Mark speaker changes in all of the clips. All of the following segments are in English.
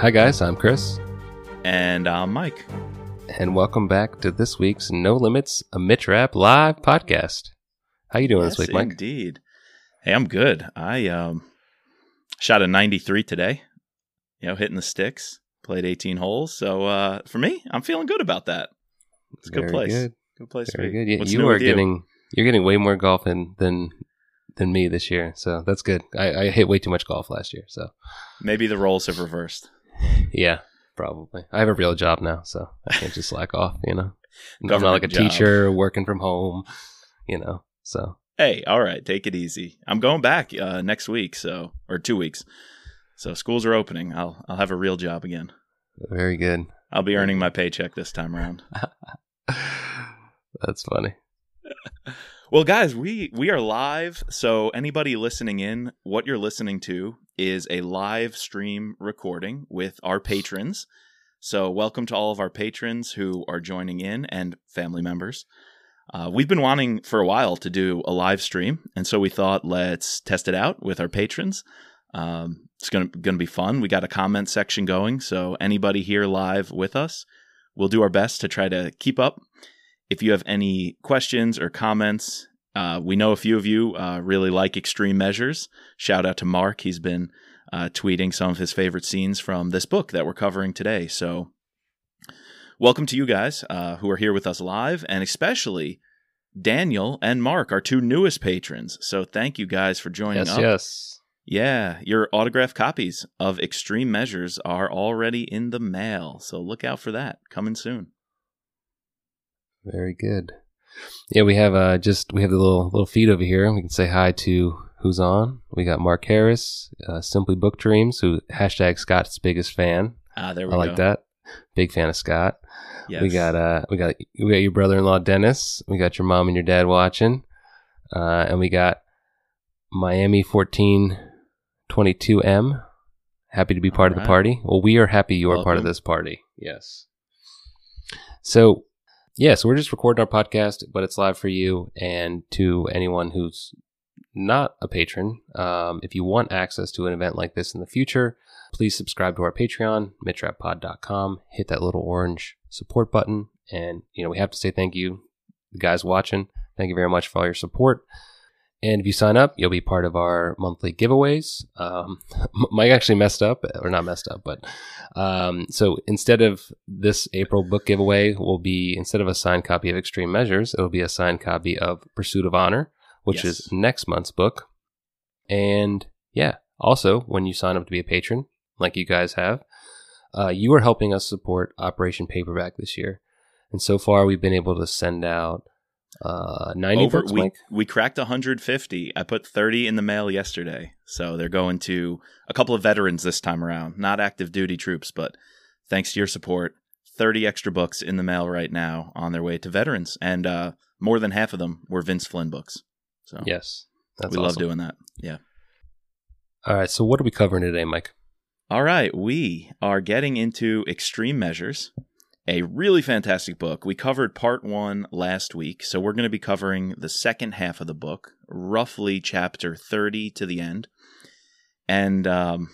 Speaker 1: Hi, guys. I'm Chris,
Speaker 2: And I'm Mike.
Speaker 1: and welcome back to this week's No Limits a Mitch Rapp live podcast. How you doing
Speaker 2: yes,
Speaker 1: this week, Mike?
Speaker 2: Indeed. Hey, I'm good. I um shot a 93 today. You know, hitting the sticks. Played 18 holes. So uh for me, I'm feeling good about that. It's a good
Speaker 1: Very
Speaker 2: place.
Speaker 1: Good.
Speaker 2: Good place.
Speaker 1: Very good. Yeah, you are getting you're getting way more golf in than than me this year, so that's good. I, I hit way too much golf last year, so
Speaker 2: Maybe the roles have reversed.
Speaker 1: Yeah, probably. I have a real job now, so I can't just slack off. You know, I'm not like a
Speaker 2: job.
Speaker 1: teacher working from home. You know, so
Speaker 2: Hey, all right, take it easy. I'm going back uh next week, so or 2 weeks. So schools are opening. I'll I'll have a real job again.
Speaker 1: very good.
Speaker 2: I'll be earning my paycheck this time around.
Speaker 1: That's funny.
Speaker 2: Well, guys, we we are live. So anybody listening in, what you're listening to is a live stream recording with our patrons. So welcome to all of our patrons who are joining in and family members. Uh, we've been wanting for a while to do a live stream, and so we thought let's test it out with our patrons. Um, it's gonna gonna be fun. We got a comment section going, so anybody here live with us, we'll do our best to try to keep up if you have any questions or comments, uh, we know a few of you uh, really like extreme measures. Shout out to Mark. He's been uh, tweeting some of his favorite scenes from this book that we're covering today. So, welcome to you guys uh, who are here with us live, and especially Daniel and Mark, our two newest patrons. So, thank you guys for joining
Speaker 1: Yes,
Speaker 2: up.
Speaker 1: yes.
Speaker 2: Yeah, your autographed copies of Extreme Measures are already in the mail. So, look out for that coming soon.
Speaker 1: Very good. Yeah, we have uh just we have the little little feed over here. We can say hi to who's on. We got Mark Harris, uh, Simply Book Dreams, who hashtag Scott's biggest fan.
Speaker 2: Ah, there we go.
Speaker 1: I
Speaker 2: go.
Speaker 1: like that. Big fan of Scott.
Speaker 2: Yes.
Speaker 1: We got uh we got we got your brother in law Dennis. We got your mom and your dad watching. Uh and we got Miami fourteen twenty two M. Happy to be part of the party. Well, we are happy you are part of this party. Yes. So yeah, so we're just recording our podcast, but it's live for you and to anyone who's not a patron. Um, if you want access to an event like this in the future, please subscribe to our Patreon, mitrappod.com. Hit that little orange support button. And, you know, we have to say thank you, the guys watching. Thank you very much for all your support. And if you sign up, you'll be part of our monthly giveaways. Um, Mike actually messed up, or not messed up, but um, so instead of this April book giveaway, will be instead of a signed copy of Extreme Measures, it'll be a signed copy of Pursuit of Honor, which
Speaker 2: Yes.
Speaker 1: is next month's book. And yeah, also when you sign up to be a patron, like you guys have, uh, you are helping us support Operation Paperback this year. And so far, we've been able to send out uh, 90
Speaker 2: Over
Speaker 1: books,
Speaker 2: we
Speaker 1: Mike?
Speaker 2: we cracked 150. I put 30 in the mail yesterday, so they're going to a couple of veterans this time around, not active duty troops, but thanks to your support, 30 extra books in the mail right now on their way to veterans, and uh, more than half of them were Vince Flynn books. So
Speaker 1: Yes. That's
Speaker 2: we love doing that. Yeah.
Speaker 1: All right. So, what are we covering today, Mike?
Speaker 2: All right, we are getting into Extreme Measures, a really fantastic book. We covered part one last week, so we're going to be covering the second half of the book, roughly chapter 30 to the end. And um,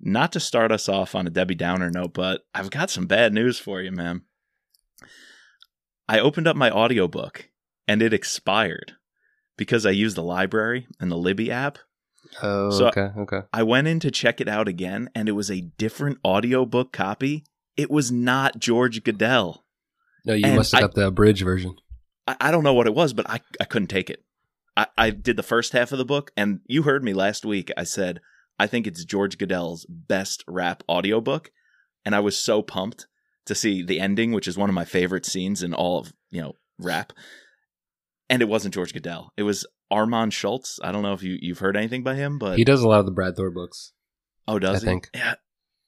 Speaker 2: not to start us off on a Debbie Downer note, but I've got some bad news for you, ma'am. I opened up my audiobook and it expired because I used the library and the Libby app.
Speaker 1: Oh,
Speaker 2: So-
Speaker 1: okay. Okay.
Speaker 2: I went in to check it out again, and it was a different audiobook copy. It was not George Guidall.
Speaker 1: No, you
Speaker 2: And
Speaker 1: must have got the abridged version.
Speaker 2: I, I don't know what it was, but I, I couldn't take it. I, I did the first half of the book, and you heard me last week. I said, I think it's George Guidall's best Rapp audiobook. And I was so pumped to see the ending, which is one of my favorite scenes in all of, you know, Rapp. And it wasn't George Guidall. It was Armand Schultz. I don't know if you, you've heard anything by him, but
Speaker 1: He does a lot of the Brad Thor books.
Speaker 2: Oh, does
Speaker 1: I
Speaker 2: he?
Speaker 1: think.
Speaker 2: Yeah.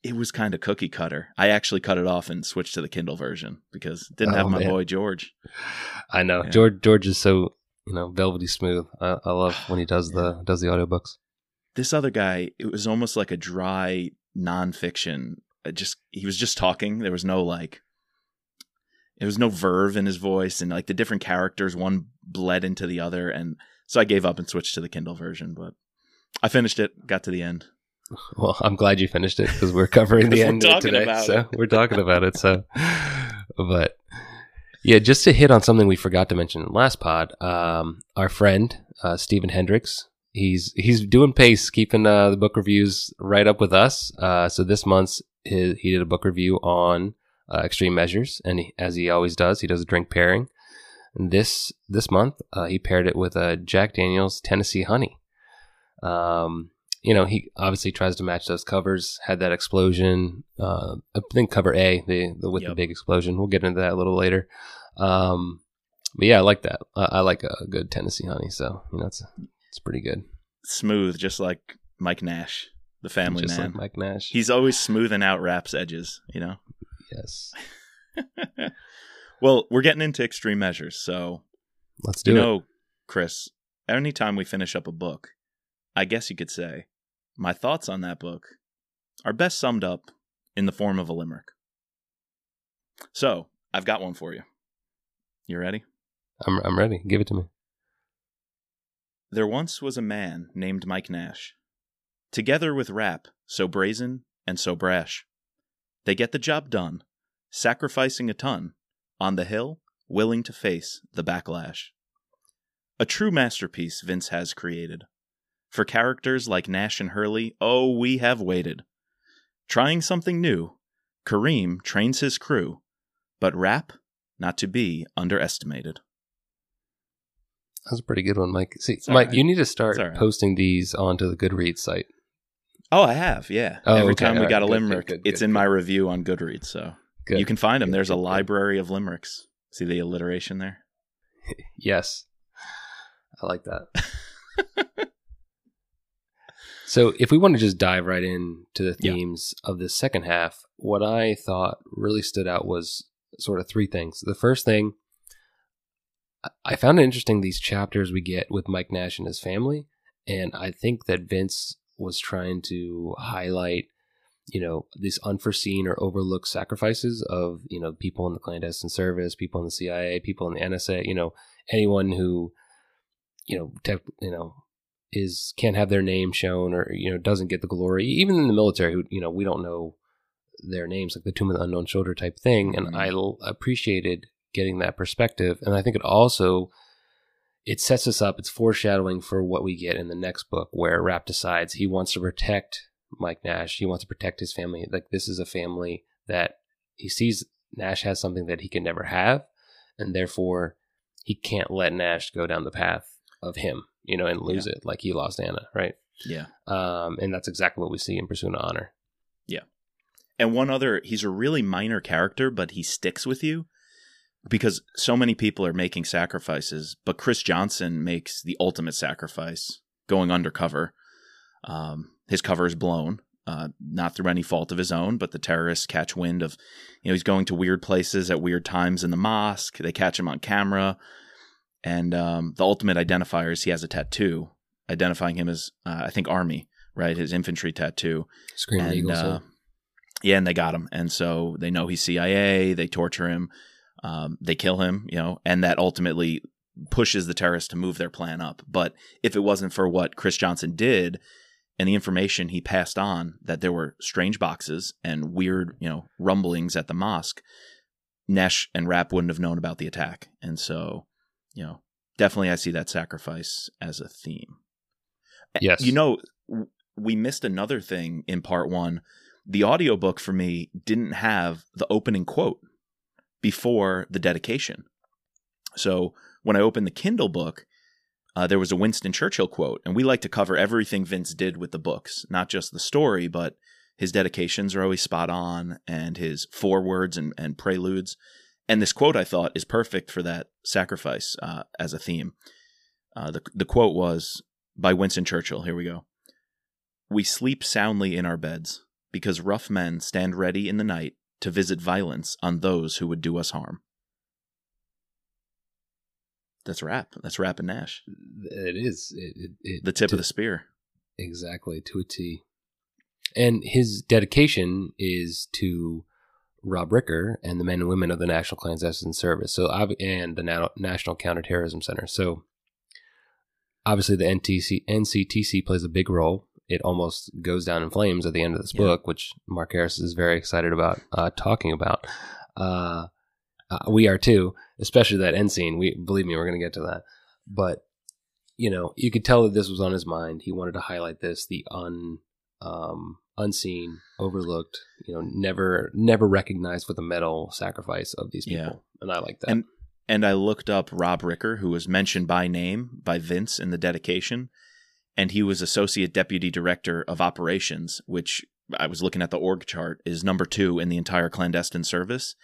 Speaker 2: It was kind of cookie cutter. I actually cut it off and switched to the Kindle version because didn't
Speaker 1: Oh,
Speaker 2: have my
Speaker 1: man.
Speaker 2: boy George.
Speaker 1: I know
Speaker 2: Yeah.
Speaker 1: George. George is so you know velvety smooth. I, I love when he does the does the audiobooks.
Speaker 2: This other guy, it was almost like a dry nonfiction. It just he was just talking. There was no like there was no verve in his voice and like the different characters one bled into the other and so I gave up and switched to the Kindle version, but I finished it, got to the end.
Speaker 1: well, I'm glad you finished it because we're covering the end of today.
Speaker 2: about
Speaker 1: so
Speaker 2: it.
Speaker 1: we're talking about it. So, but yeah, just to hit on something we forgot to mention in the last pod, um, our friend uh, Stephen Hendricks, he's he's doing pace, keeping uh, the book reviews right up with us. Uh, so this month he, he did a book review on uh, Extreme Measures, and he, as he always does, he does a drink pairing. And this this month, uh, he paired it with a Jack Daniel's Tennessee Honey. Um, you know, he obviously tries to match those covers. Had that explosion. Uh, I think cover A, the, the with the big explosion. We'll get into that a little later. Um, but yeah, I like that. I, I like a good Tennessee honey. So you know, it's it's pretty good.
Speaker 2: Smooth, just like Mike Nash, the family
Speaker 1: Just
Speaker 2: man.
Speaker 1: like Mike Nash.
Speaker 2: He's always smoothing out Rapp's edges, you know?
Speaker 1: yes.
Speaker 2: well, we're getting into extreme measures. So,
Speaker 1: Let's do
Speaker 2: you
Speaker 1: it.
Speaker 2: know, Chris, anytime we finish up a book, I guess you could say my thoughts on that book are best summed up in the form of a limerick. So, I've got one for you. You ready?
Speaker 1: I'm I'm ready. Give it to me.
Speaker 2: There once was a man named Mike Nash. Together with Rapp, so brazen and so brash. They get the job done, sacrificing a ton, on the hill, willing to face the backlash. A true masterpiece Vince has created. For characters like Nash and Hurley, oh, we have waited. Trying something new, Kareem trains his crew, but Rapp not to be underestimated.
Speaker 1: That's a pretty good one, Mike. See,
Speaker 2: It's
Speaker 1: Mike,
Speaker 2: right.
Speaker 1: you need to start
Speaker 2: right.
Speaker 1: posting these onto the Goodreads site.
Speaker 2: Oh, I have, yeah.
Speaker 1: Oh,
Speaker 2: Every
Speaker 1: okay,
Speaker 2: time we
Speaker 1: all right,
Speaker 2: got a
Speaker 1: good, good,
Speaker 2: limerick,
Speaker 1: good,
Speaker 2: it's
Speaker 1: good,
Speaker 2: in
Speaker 1: good.
Speaker 2: my review on Goodreads. So
Speaker 1: Good.
Speaker 2: you can find them.
Speaker 1: Good,
Speaker 2: There's a
Speaker 1: good, good.
Speaker 2: library of limericks. See the alliteration there?
Speaker 1: Yes. I like that. so, if we want to just dive right in to the
Speaker 2: Yeah.
Speaker 1: themes of this second half, what I thought really stood out was sort of three things. The first thing, I- I found it interesting these chapters we get with Mike Nash and his family. And I think that Vince was trying to highlight, you know, these unforeseen or overlooked sacrifices of, you know, people in the clandestine service, people in the CIA, people in the NSA, you know, anyone who, you know, tech, you know, is can't have their name shown or you know doesn't get the glory. Even in the military, who you know we don't know their names, like the Tomb of the Unknown soldier type thing. And
Speaker 2: Mhm.
Speaker 1: I l- appreciated getting that perspective, and I think it also it sets us up. It's foreshadowing for what we get in the next book, where Rapp decides he wants to protect Mike Nash. He wants to protect his family. Like this is a family that he sees Nash has something that he can never have, and therefore he can't let Nash go down the path of him, you know, and lose it like he lost Anna, right?
Speaker 2: Yeah.
Speaker 1: Um, and that's exactly what we see in Pursuit of Honor. Yeah.
Speaker 2: And one other, he's a really minor character, but he sticks with you because so many people are making sacrifices. But Chris Johnson makes the ultimate sacrifice going undercover. Um, his cover is blown, uh, not through any fault of his own, but the terrorists catch wind of, you know, he's going to weird places at weird times in the mosque. They catch him on camera. And um, the ultimate identifier is he has a tattoo identifying him as, uh, I think, Army, right? His infantry tattoo.
Speaker 1: Screaming
Speaker 2: And,
Speaker 1: Eagles.
Speaker 2: uh, yeah, and they got him, and so they know he's CIA. They torture him, um, they kill him, you know, and that ultimately pushes the terrorists to move their plan up. But if it wasn't for what Chris Johnson did and the information he passed on that there were strange boxes and weird, you know, rumblings at the mosque, Nash and Rapp wouldn't have known about the attack. And so, you know, definitely I see that sacrifice as a theme.
Speaker 1: Yes.
Speaker 2: You know, we missed another thing in part one. The audiobook for me didn't have the opening quote before the dedication. So when I opened the Kindle book, uh, there was a Winston Churchill quote, and we like to cover everything Vince did with the books, not just the story, but his dedications are always spot on, and his forewords and, and preludes. And this quote I thought is perfect for that sacrifice uh, as a theme. Uh, the the quote was by Winston Churchill. Here we go. We sleep soundly in our beds because rough men stand ready in the night to visit violence on those who would do us harm. That's Rapp. That's Rapp and Nash.
Speaker 1: it is. It, it, it,
Speaker 2: The tip
Speaker 1: to-
Speaker 2: of the spear.
Speaker 1: Exactly, to a T. And his dedication is to Rob Ricker and the men and women of the National Clandestine Service. So, and the Na- National Counterterrorism Center. So, obviously, the NTC, NCTC plays a big role it almost goes down in flames at the end of this
Speaker 2: Yeah.
Speaker 1: book, which Mark Harris is very excited about uh, talking about. Uh, uh, we are too, especially that end scene. We believe me, we're going to get to that. But you know, you could tell that this was on his mind. He wanted to highlight this, the un, um, unseen, overlooked, you know, never, never recognized with a medal sacrifice of these
Speaker 2: Yeah.
Speaker 1: people, and I like that.
Speaker 2: And- And I looked up Rob Ricker, who was mentioned by name by Vince in the dedication, and he was associate deputy director of operations, which I was looking at the org chart is number two in the entire clandestine service.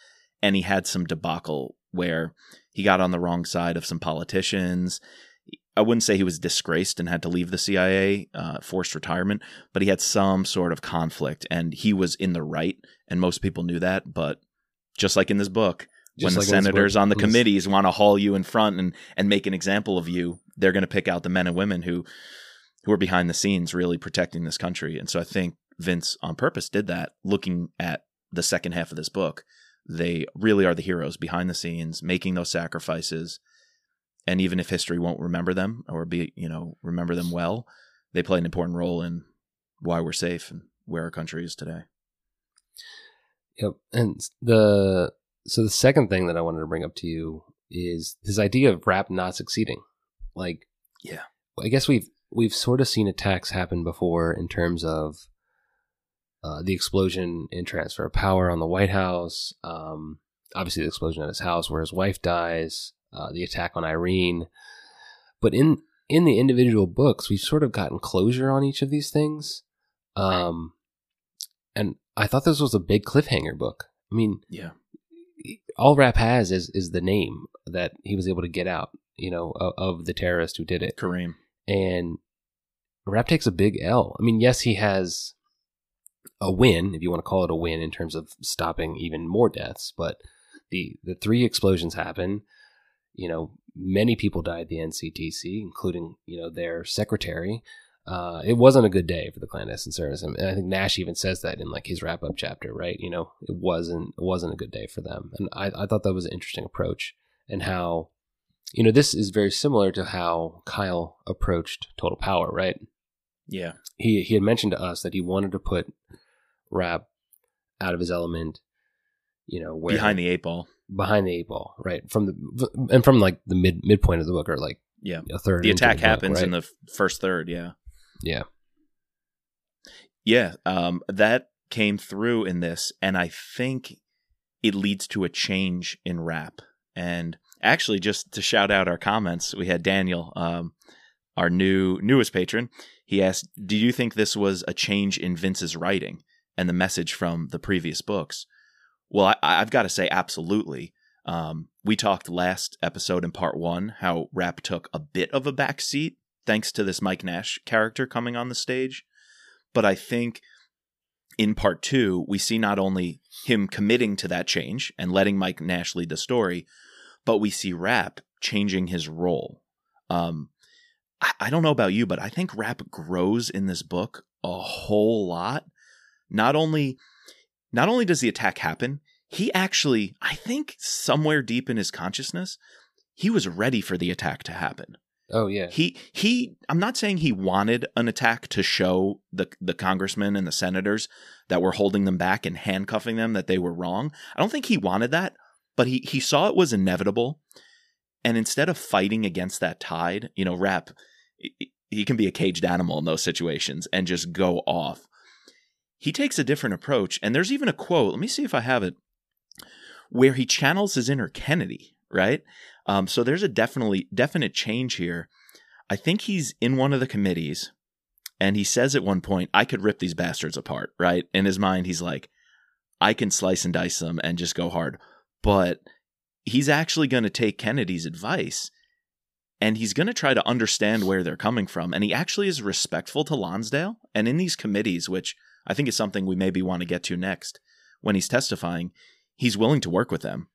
Speaker 2: And he had some debacle where he got on the wrong side of some politicians. I wouldn't say he was disgraced and had to leave the CIA, uh, forced retirement, but he had some sort of conflict, and he was in the right, and most people knew that. But just like in this book, when
Speaker 1: Just
Speaker 2: the
Speaker 1: like this
Speaker 2: senators
Speaker 1: book,
Speaker 2: on the
Speaker 1: please.
Speaker 2: committees want to haul you in front and and make an example of you, they're going to pick out the men and women who who are behind the scenes really protecting this country. And so I think Vince on purpose did that looking at the second half of this book. They really are the heroes behind the scenes making those sacrifices. And even if history won't remember them or be, you know, remember them well, they play an important role in why we're safe and where our country is today.
Speaker 1: Yep. And the so the second thing that I wanted to bring up to you is this idea of Rapp not succeeding. Like,
Speaker 2: Yeah.
Speaker 1: I guess we've we've sort of seen attacks happen before in terms of uh, the explosion in transfer of power on the White House. Um, obviously, the explosion at his house where his wife dies. Uh, the attack on Irene. But in in the individual books, we've sort of gotten closure on each of these things. Um, and I thought this was a big cliffhanger book. I mean,
Speaker 2: Yeah.
Speaker 1: all Rapp has is is the name that he was able to get out, you know, of, of the terrorist who did it.
Speaker 2: Kareem.
Speaker 1: And Rapp takes a big L. I mean, yes, he has a win, if you want to call it a win, in terms of stopping even more deaths. But the the three explosions happen. You know, many people died at the NCTC, including you know their secretary. Uh, it wasn't a good day for the clandestine service, and I think Nash even says that in like his wrap up chapter, right? You know, it wasn't it wasn't a good day for them, and I, I thought that was an interesting approach, and how, you know, this is very similar to how Kyle approached Total Power, right?
Speaker 2: Yeah.
Speaker 1: he he had mentioned to us that he wanted to put Rapp out of his element you know where
Speaker 2: Behind the eight ball.
Speaker 1: Behind the eight ball right from the and from like the mid midpoint of the book or like
Speaker 2: Yeah.
Speaker 1: a third
Speaker 2: The attack
Speaker 1: book,
Speaker 2: happens
Speaker 1: right?
Speaker 2: in the first third. Yeah.
Speaker 1: yeah
Speaker 2: Yeah, um, that came through in this, and I think it leads to a change in Rapp. And actually, just to shout out our comments, we had Daniel, um, our new newest patron. He asked, "Do you think this was a change in Vince's writing and the message from the previous books?" Well, I, I've got to say, absolutely. Um, we talked last episode in part one how rap took a bit of a backseat thanks to this Mike Nash character coming on the stage. But I think in part two, we see not only him committing to that change and letting Mike Nash lead the story, but we see Rapp changing his role. Um, I, I don't know about you, but I think Rapp grows in this book a whole lot. Not only, not only does the attack happen, he actually, I think, somewhere deep in his consciousness, he was ready for the attack to happen.
Speaker 1: Oh yeah.
Speaker 2: He he i'm not saying he wanted an attack to show the the congressmen and the senators that were holding them back and handcuffing them that they were wrong. I don't think he wanted that but he he saw it was inevitable. And instead of fighting against that tide you know Rapp he- he can be a caged animal in those situations and just go off he takes a different approach and there's even a quote let me see if i have it where he channels his inner kennedy right um, so there's a definitely definite change here. I think he's in one of the committees, and he says at one point, "I could rip these bastards apart." Right in his mind, he's like, "I can slice and dice them and just go hard." But he's actually going to take Kennedy's advice, and he's going to try to understand where they're coming from. And he actually is respectful to Lonsdale, and in these committees, which I think is something we maybe want to get to next when he's testifying, he's willing to work with them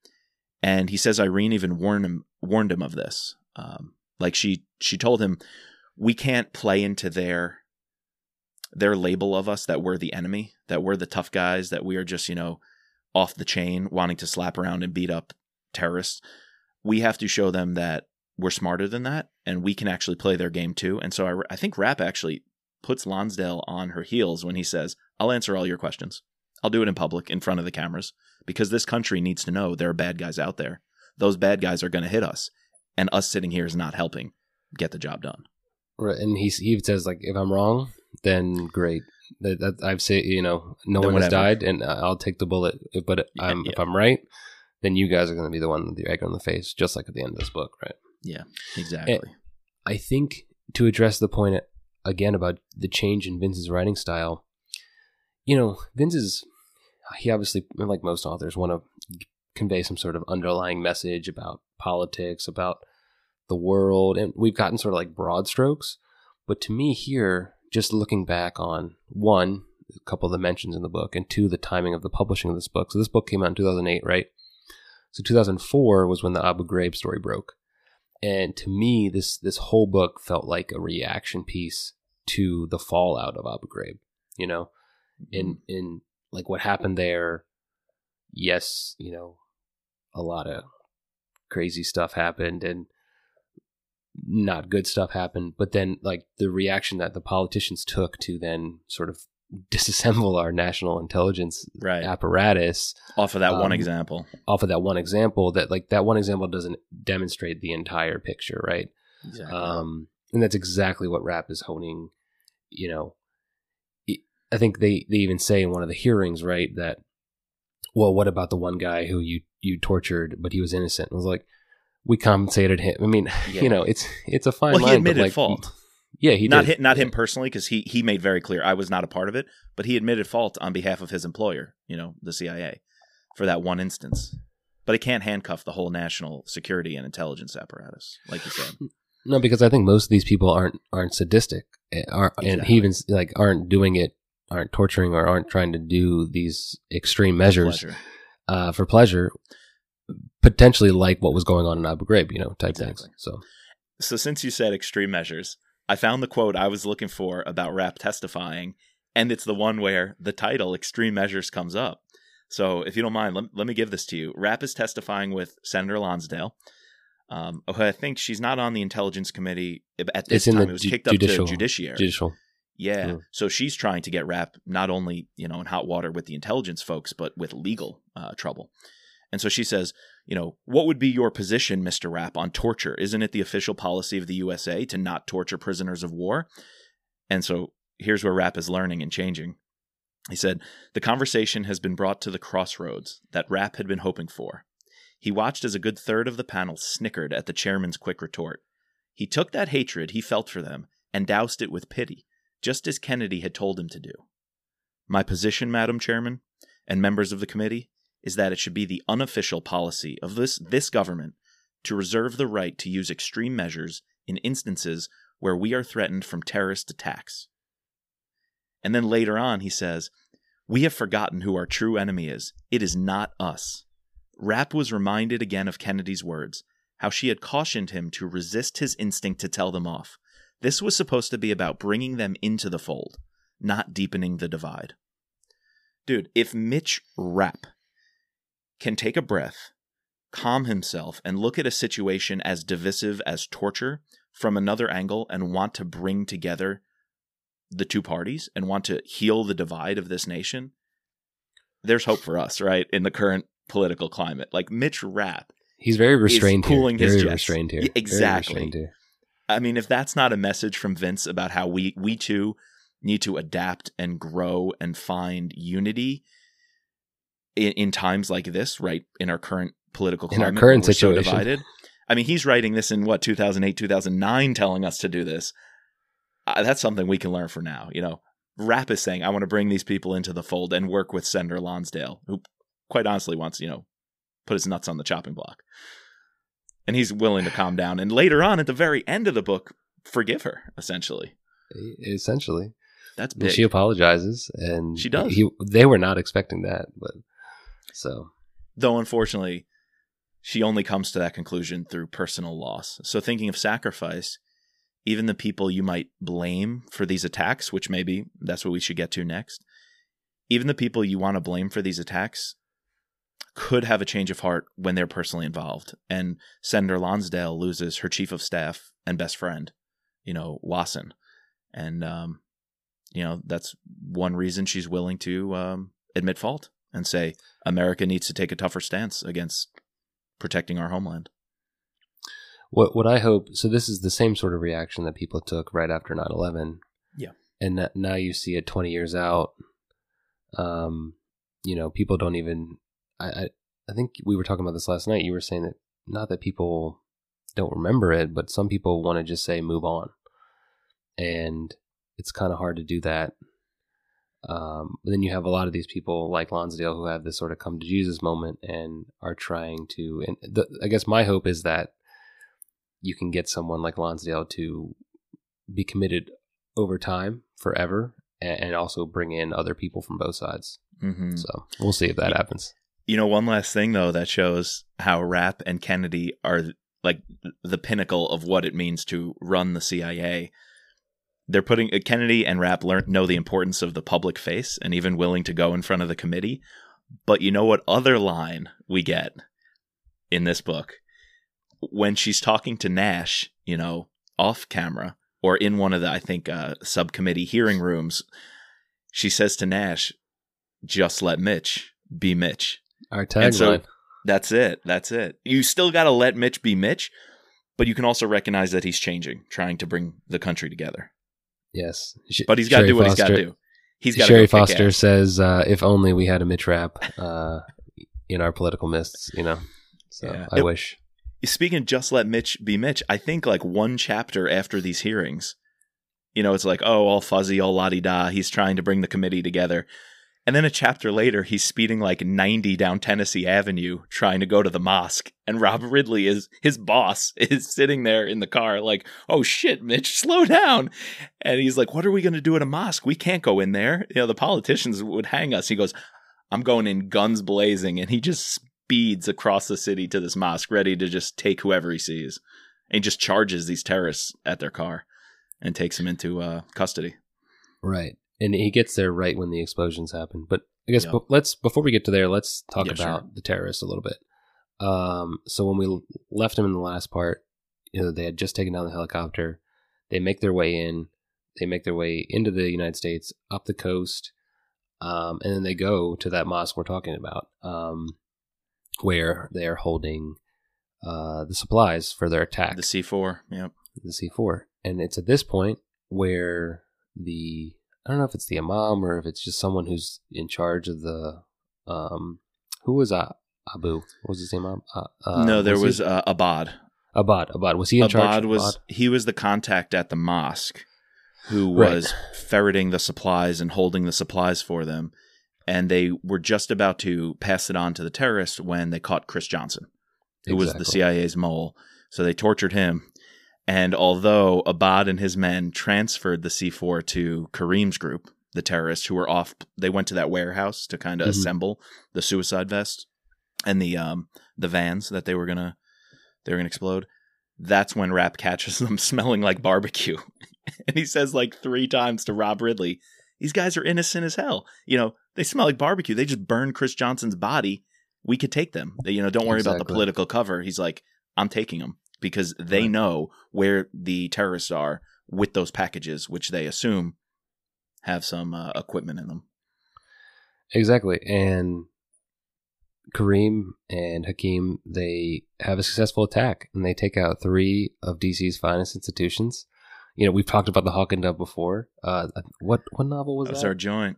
Speaker 2: and he says Irene even warned him warned him of this. Um, like she she told him, we can't play into their their label of us that we're the enemy, that we're the tough guys, that we are just you know off the chain, wanting to slap around and beat up terrorists. We have to show them that we're smarter than that, and we can actually play their game too. And so I, I think Rapp actually puts Lonsdale on her heels when he says, I'll answer all your questions. I'll do it in public in front of the cameras because this country needs to know there are bad guys out there. Those bad guys are going to hit us, and us sitting here is not helping get the job done.
Speaker 1: Right, and he he says like, if I'm wrong, then great. That, that I've said, you know, no
Speaker 2: Then
Speaker 1: one has died, and I'll take the bullet. But
Speaker 2: Yeah,
Speaker 1: I'm, if
Speaker 2: yeah.
Speaker 1: I'm right, then you guys are going to be the one with the egg on the face, just like at the end of this book, right?
Speaker 2: Yeah, eh, exactly.
Speaker 1: I think to address the point again about the change in Vince's writing style, you know, Vince is he obviously like most authors want to convey some sort of underlying message about politics, about the world, and we've gotten sort of like broad strokes. But to me here, just looking back on one, a couple of the mentions in the book, and two, the timing of the publishing of this book. So this book came out in 2008, right? So 2004 was when the Abu Ghraib story broke and to me this this whole book felt like a reaction piece to the fallout of Abu Ghraib you know? Mm-hmm. In in like what happened there yes you know a lot of crazy stuff happened and not good stuff happened but then like the reaction that the politicians took to then sort of disassemble our national intelligence
Speaker 2: right.
Speaker 1: apparatus
Speaker 2: Off of that one
Speaker 1: um,
Speaker 2: example.
Speaker 1: off of that one example that like that one example doesn't demonstrate the entire picture right
Speaker 2: Exactly.
Speaker 1: um and that's exactly what Rapp is honing you know i think they they even say in one of the hearings right that well what about the one guy who you you tortured but he was innocent and was like we compensated him i mean
Speaker 2: Yeah.
Speaker 1: you know it's it's a fine
Speaker 2: well, he
Speaker 1: line but,
Speaker 2: admitted
Speaker 1: like,
Speaker 2: fault.
Speaker 1: Yeah he
Speaker 2: not
Speaker 1: did.
Speaker 2: him, not him personally, because he he made very clear I was not a part of it, but he admitted fault on behalf of his employer, you know, the CIA, for that one instance. But it can't handcuff the whole national security and intelligence apparatus, like you said.
Speaker 1: no because i think most of these people aren't aren't sadistic eh, aren't, and
Speaker 2: Exactly.
Speaker 1: he even like aren't doing it aren't torturing or aren't trying to do these extreme measures
Speaker 2: Pleasure.
Speaker 1: uh, for pleasure, potentially like what was going on in Abu Ghraib, you know, type
Speaker 2: Exactly.
Speaker 1: things. So
Speaker 2: So since you said extreme measures, I found the quote I was looking for about Rapp testifying, and it's the one where the title "Extreme Measures" comes up. So if you don't mind, let, let me give this to you. Rapp is testifying with Senator Lonsdale. Um, who I think she's not on the Intelligence Committee at this
Speaker 1: It's in
Speaker 2: time.
Speaker 1: the
Speaker 2: it was
Speaker 1: ju-
Speaker 2: kicked up
Speaker 1: judicial-
Speaker 2: to judiciary.
Speaker 1: judicial.
Speaker 2: Yeah.
Speaker 1: Mm.
Speaker 2: So she's trying to get Rapp not only, you know, in hot water with the intelligence folks, but with legal uh, trouble. And so she says, you know, what would be your position, Mr. Rapp, on torture? Isn't it the official policy of the USA to not torture prisoners of war? And so here's where Rapp is learning and changing. He said, The conversation has been brought to the crossroads that Rapp had been hoping for. He watched as a good third of the panel snickered at the chairman's quick retort. He took that hatred he felt for them and doused it with pity just as Kennedy had told him to do. My position, Madam Chairman, and members of the committee, is that it should be the unofficial policy of this, this government to reserve the right to use extreme measures in instances where we are threatened from terrorist attacks. And then later on, he says, We have forgotten who our true enemy is. It is not us. Rapp was reminded again of Kennedy's words, how she had cautioned him to resist his instinct to tell them off. This was supposed to be about bringing them into the fold, not deepening the divide. Dude, if Mitch Rapp can take a breath, calm himself, and look at a situation as divisive as torture from another angle and want to bring together the two parties and want to heal the divide of this nation, there's hope for us, right? In the current political climate. Like Mitch Rapp
Speaker 1: He's very restrained here.
Speaker 2: his
Speaker 1: very
Speaker 2: jets.
Speaker 1: restrained here.
Speaker 2: Exactly.
Speaker 1: restrained here.
Speaker 2: I mean, if that's not a message from Vince about how we we too need to adapt and grow and find unity in, in times like this, right? In our current political
Speaker 1: In our current
Speaker 2: we're so
Speaker 1: situation.
Speaker 2: divided. I mean, he's writing this in what 2008, 2009, telling us to do this. Uh, that's something we can learn for now. You know, Rapp is saying, "I want to bring these people into the fold and work with Senator Lonsdale, who, quite honestly, wants you know, put his nuts on the chopping block." And he's willing to calm down. And later on, at the very end of the book, forgive her. Essentially,
Speaker 1: Essentially,
Speaker 2: that's
Speaker 1: And she apologizes, and
Speaker 2: She does.
Speaker 1: He, they were not expecting that, but so
Speaker 2: Though unfortunately, she only comes to that conclusion through personal loss. So thinking of sacrifice, even the people you might blame for these attacks, which maybe that's what we should get to next, even the people you want to blame for these attacks could have a change of heart when they're personally involved. And Senator Lonsdale loses her chief of staff and best friend, you know, Wasson. And um, you know that's one reason she's willing to um, admit fault and say America needs to take a tougher stance against protecting our homeland.
Speaker 1: What what I hope so this is the same sort of reaction that people took right after 9/11.
Speaker 2: Yeah.
Speaker 1: And that now you see it 20 years out um you know, people don't even I, I I think we were talking about this last night. You were saying that not that people don't remember it, but some people want to just say move on. And it's kind of hard to do that. Um, but then you have a lot of these people like Lonsdale who have this sort of come to Jesus moment and are trying to. And the, I guess my hope is that you can get someone like Lonsdale to be committed over time, forever, and, and also bring in other people from both sides.
Speaker 2: Mm-hmm.
Speaker 1: So we'll see if that happens.
Speaker 2: You know, one last thing though that shows how Rapp and Kennedy are like the pinnacle of what it means to run the CIA. They're putting uh, Kennedy and Rapp learn know the importance of the public face and even willing to go in front of the committee. But you know what other line we get in this book when she's talking to Nash, you know, off camera or in one of the I think uh, subcommittee hearing rooms, she says to Nash, "Just let Mitch be Mitch."
Speaker 1: Our tagline.
Speaker 2: so that's it. That's it. You still got to let Mitch be Mitch, but you can also recognize that he's changing, trying to bring the country together.
Speaker 1: Yes.
Speaker 2: But he's got to do what he's got to do. He's got to
Speaker 1: Sherry
Speaker 2: go
Speaker 1: Foster says, uh, "If only we had a Mitch Rapp uh, in our political mists," you know. So
Speaker 2: Yeah.
Speaker 1: I
Speaker 2: It-
Speaker 1: wish.
Speaker 2: Speaking of just let Mitch be Mitch, I think like one chapter after these hearings, you know, it's like, oh, all fuzzy, all la di da. He's trying to bring the committee together. And then a chapter later, he's speeding like 90 down Tennessee Avenue trying to go to the mosque. And Rob Ridley is his boss, is sitting there in the car, like, oh shit, Mitch, slow down. And he's like, what are we going to do at a mosque? We can't go in there. You know, the politicians would hang us. He goes, I'm going in guns blazing. And he just speeds across the city to this mosque, ready to just take whoever he sees. And he just charges these terrorists at their car and takes them into uh, custody.
Speaker 1: Right. And he gets there right when the explosions happen. But I guess
Speaker 2: Yep.
Speaker 1: be- let's before we get to there, let's talk
Speaker 2: Yeah,
Speaker 1: about
Speaker 2: sure.
Speaker 1: the terrorists a little bit. Um, so when we l- left him in the last part, you know, they had just taken down the helicopter. They make their way in. They make their way into the United States, up the coast, um, and then they go to that mosque we're talking about, um, where they are holding uh, the supplies for their attack
Speaker 2: The C4. Yep.
Speaker 1: the C4. And it's at this point where the I don't know if it's the imam or if it's just someone who's in charge of the um who was uh, Abu? What was his name? Uh, uh,
Speaker 2: no, there
Speaker 1: he-
Speaker 2: was uh, Abad.
Speaker 1: Abad. Abad was he in charge?
Speaker 2: Abad was
Speaker 1: Abad?
Speaker 2: he was the contact at the mosque who
Speaker 1: Right.
Speaker 2: was ferreting the supplies and holding the supplies for them. And they were just about to pass it on to the terrorists when they caught Chris Johnson, who was the CIA's mole. So they tortured him. And although Abad and his men transferred the C4 to Kareem's group, the terrorists who were off, they went to that warehouse to kind of
Speaker 1: Mhm.
Speaker 2: assemble the suicide vest and the um the vans that they were gonna they were gonna explode. That's when Rapp catches them smelling like barbecue, and he says like three times to Rob Ridley, "These guys are innocent as hell. You know, they smell like barbecue. They just burned Chris Johnson's body. We could take them. They, you know, don't worry about the political cover." He's like, "I'm taking them because they
Speaker 1: Right.
Speaker 2: know where the terrorists are with those packages, which they assume have some uh, equipment in them."
Speaker 1: Exactly. And Kareem and Hakeem, they have a successful attack and they take out three of DC's finest institutions. You know, we've talked about the Hawk and Dove before. Uh, what what novel was
Speaker 2: That
Speaker 1: that?
Speaker 2: our joint.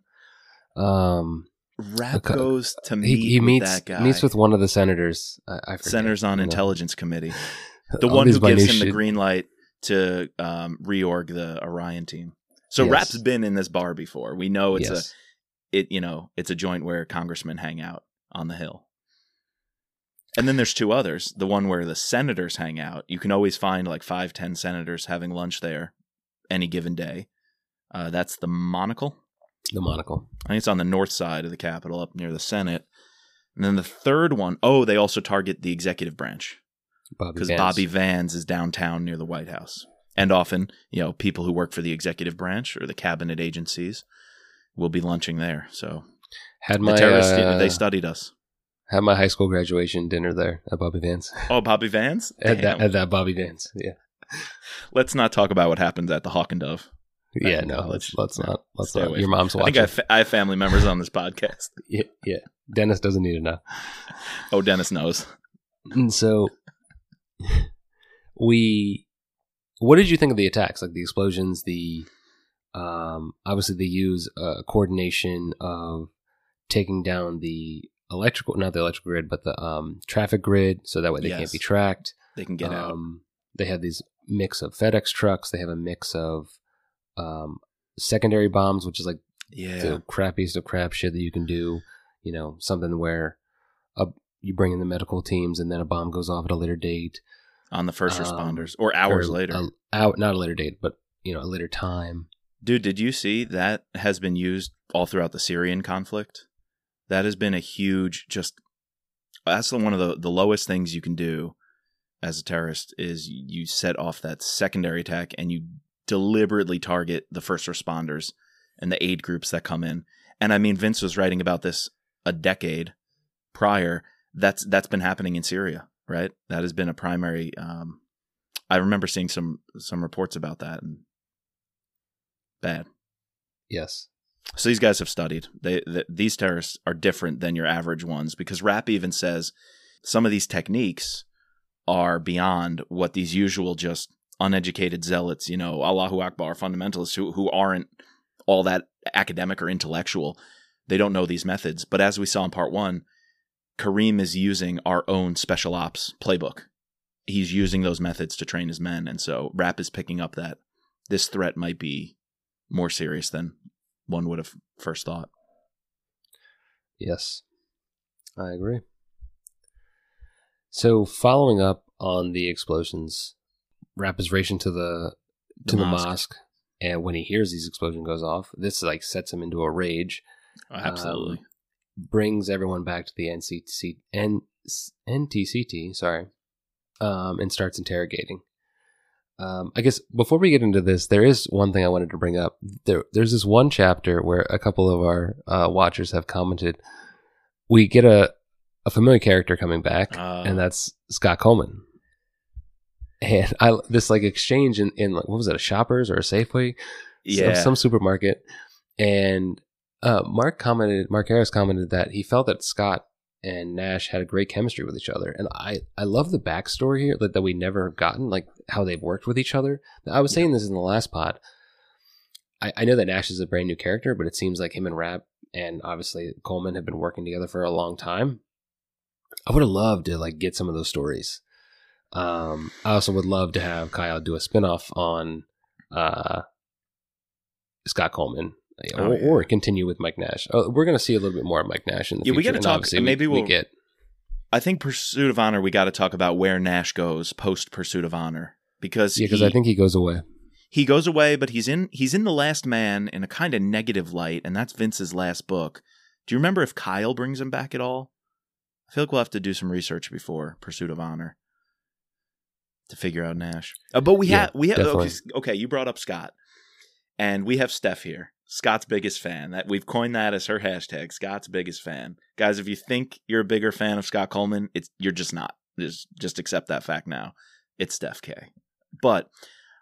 Speaker 1: um, Rapp
Speaker 2: goes to meet
Speaker 1: he, he meets
Speaker 2: that guy.
Speaker 1: meets with one of the senators. I, I
Speaker 2: Senators on. Intelligence Committee. The one who gives him the green light to um, reorg the Orion team. So
Speaker 1: Yes.
Speaker 2: Rapp's been in this bar before. We know it's
Speaker 1: yes.
Speaker 2: a it you know it's a joint where congressmen hang out on the hill. And then there's two others. The one where the senators hang out. You can always find like five, ten senators having lunch there any given day. Uh, that's the Monocle.
Speaker 1: the monocle.
Speaker 2: I think it's on the north side of the Capitol, up near the Senate. And then the third one, oh, they also target the executive branch because
Speaker 1: Vans.
Speaker 2: Bobby Vans is downtown near the White House. And often, you know, people who work for the executive branch or the cabinet agencies will be lunching there. So
Speaker 1: had
Speaker 2: the
Speaker 1: my
Speaker 2: terrorists,
Speaker 1: uh,
Speaker 2: they studied us.
Speaker 1: had my high school graduation dinner there at Bobby Vans.
Speaker 2: Oh, Bobby Vans?
Speaker 1: at that at that Bobby Vans. Yeah.
Speaker 2: Let's not talk about what happens at the Hawk and Dove.
Speaker 1: Yeah, no, let's let's not. Let's
Speaker 2: stay
Speaker 1: not. Your mom's
Speaker 2: I think
Speaker 1: watching.
Speaker 2: I, have I have family members on this podcast.
Speaker 1: yeah, yeah. Dennis doesn't need to know.
Speaker 2: Oh, Dennis knows.
Speaker 1: And so we what did you think of the attacks like the explosions the um obviously they use uh, coordination of taking down the electrical not the electrical grid but the um traffic grid so that way they can't be tracked
Speaker 2: They can get out.
Speaker 1: um they have these mix of fedex trucks they have a mix of um secondary bombs which is like
Speaker 2: Yeah.
Speaker 1: the crappiest of crap shit that you can do. You know, something where a, you bring in the medical teams and then a bomb goes off at a later date.
Speaker 2: on the first
Speaker 1: um,
Speaker 2: responders or hours
Speaker 1: or
Speaker 2: later.
Speaker 1: A, out, not a later date, but, you know, a later time.
Speaker 2: Dude, did you see that has been used all throughout the Syrian conflict? That has been a huge just that's one of the, the lowest things you can do as a terrorist is you set off that secondary attack and you deliberately target the first responders and the aid groups that come in. And I mean Vince was writing about this a decade prior. That's that's been happening in Syria, right? That has been a primary um I remember seeing some some reports about that and bad.
Speaker 1: Yes.
Speaker 2: So these guys have studied. They, th these terrorists are different than your average ones because Rapp even says some of these techniques are beyond what these usual just uneducated zealots, you know, Allahu Akbar fundamentalists who who aren't all that academic or intellectual. They don't know these methods. But as we saw in part one, Kareem is using our own special ops playbook. He's using those methods to train his men, and so Rapp is picking up that this threat might be more serious than one would have first thought.
Speaker 1: Yes. I agree. So following up on the explosions, Rapp is racing to the to
Speaker 2: The
Speaker 1: the
Speaker 2: mosque.
Speaker 1: mosque. and when he hears these explosion goes off, this like sets him into a rage.
Speaker 2: Absolutely.
Speaker 1: Um, brings everyone back to the NCC, N, NTCT, sorry, um, and starts interrogating. Um, I guess before we get into this, there is one thing I wanted to bring up. There, there's this one chapter where a couple of our uh, watchers have commented. We get a a familiar character coming back,
Speaker 2: Uh,
Speaker 1: and that's Scott Coleman. And I this like exchange in, in like, what was it a Shoppers or a Safeway?
Speaker 2: yeah.
Speaker 1: some, some supermarket, and uh, Mark commented, Mark Harris commented that he felt that Scott and Nash had a great chemistry with each other, and I I love the backstory here that, that we never have gotten, like how they've worked with each other. I was saying this in the last pod. I, I know that Nash is a brand new character, but it seems like him and Rapp and obviously Coleman have been working together for a long time. I would have loved to like get some of those stories. Um, I also would love to have Kyle do a spinoff on uh, Scott Coleman,
Speaker 2: Oh,
Speaker 1: or,
Speaker 2: yeah.
Speaker 1: or continue with Mike Nash. Oh, we're going to see a little bit more of Mike Nash in the
Speaker 2: Yeah, we
Speaker 1: future.
Speaker 2: gotta talk- maybe
Speaker 1: we,
Speaker 2: we'll-
Speaker 1: we get
Speaker 2: I think Pursuit of Honor, we got to talk about where Nash goes post Pursuit of Honor because
Speaker 1: yeah because I think he goes away.
Speaker 2: he goes away, but he's in he's in the Last Man in a kind of negative light, and that's Vince's last book. Do you remember if Kyle brings him back at all? I feel like we'll have to do some research before Pursuit of Honor to figure out Nash. Uh, but we
Speaker 1: Yeah,
Speaker 2: have we have okay, okay. You brought up Scott, and we have Steph here. Scott's biggest fan. That we've coined that as her hashtag. Scott's biggest fan. Guys, if you think you're a bigger fan of Scott Coleman, it's you're just not. Just just accept that fact now. It's Steph K. But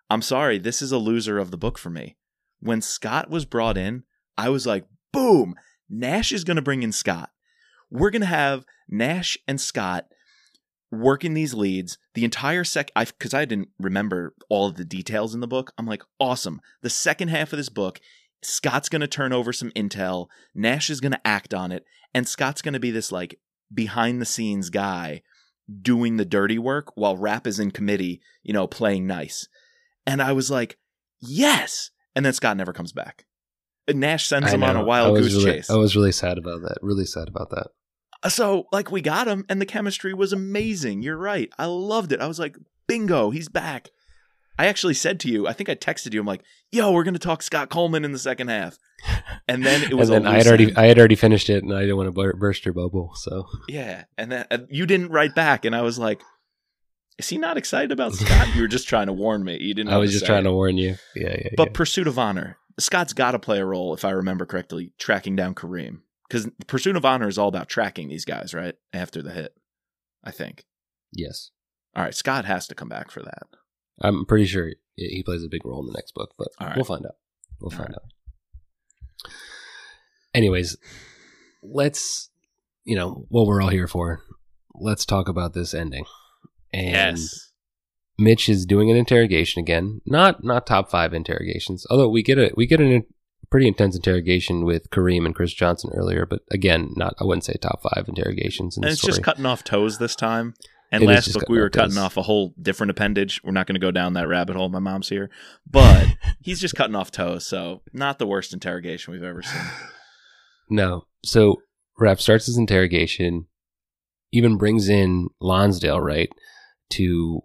Speaker 2: I'm sorry, this is a loser of the book for me. When Scott was brought in, I was like, boom, Nash is to bring in Scott. We're to have Nash and Scott working these leads the entire sec I cuz I didn't remember all of the details in the book. I'm like, awesome. The second half of this book, Scott's going to turn over some intel, Nash is going to act on it, and Scott's going to be this like behind the scenes guy doing the dirty work while Rapp is in committee, you know, playing nice. And I was like, yes. And then Scott never comes back. And Nash sends
Speaker 1: I
Speaker 2: him on a wild goose
Speaker 1: really,
Speaker 2: chase.
Speaker 1: I was really sad about that. Really sad about that.
Speaker 2: Uh, so, like, we got him, and the chemistry was amazing. You're right. I loved it. I was like, bingo, he's back. I actually said to you, I think I texted you, I'm like, yo, we're going to talk Scott Coleman in the second half. And then it was
Speaker 1: and then I had already
Speaker 2: end.
Speaker 1: I had already finished it, and I didn't want to burst your bubble. So
Speaker 2: Yeah. And then uh, you didn't write back, and I was like, is he not excited about Scott? you were just trying to warn me. You didn't.
Speaker 1: I was just trying
Speaker 2: it.
Speaker 1: to warn you. Yeah, yeah.
Speaker 2: But
Speaker 1: yeah.
Speaker 2: Pursuit of Honor, Scott's got to play a role, if I remember correctly, tracking down Kareem. Because Pursuit of Honor is all about tracking these guys, right? After the hit, I think.
Speaker 1: yes,
Speaker 2: All right, Scott has to come back for that.
Speaker 1: I'm pretty sure he plays a big role in the next book, but
Speaker 2: All right.
Speaker 1: we'll find out. We'll find out. Anyways, let's you know what we're all here for. Let's talk about this ending. And
Speaker 2: yes.
Speaker 1: Mitch is doing an interrogation again. Not not top five interrogations. Although we get a we get a pretty intense interrogation with Kareem and Chris Johnson earlier, but again, not I wouldn't say top five interrogations. In
Speaker 2: And it's
Speaker 1: story.
Speaker 2: just cutting off toes this time. And
Speaker 1: It
Speaker 2: last book we were cutting off a whole different appendage. We're not going to go down that rabbit hole. My mom's here, but he's just cutting off toes. So not the worst interrogation we've ever seen.
Speaker 1: No. So Rapp starts his interrogation, even brings in Lonsdale, right? To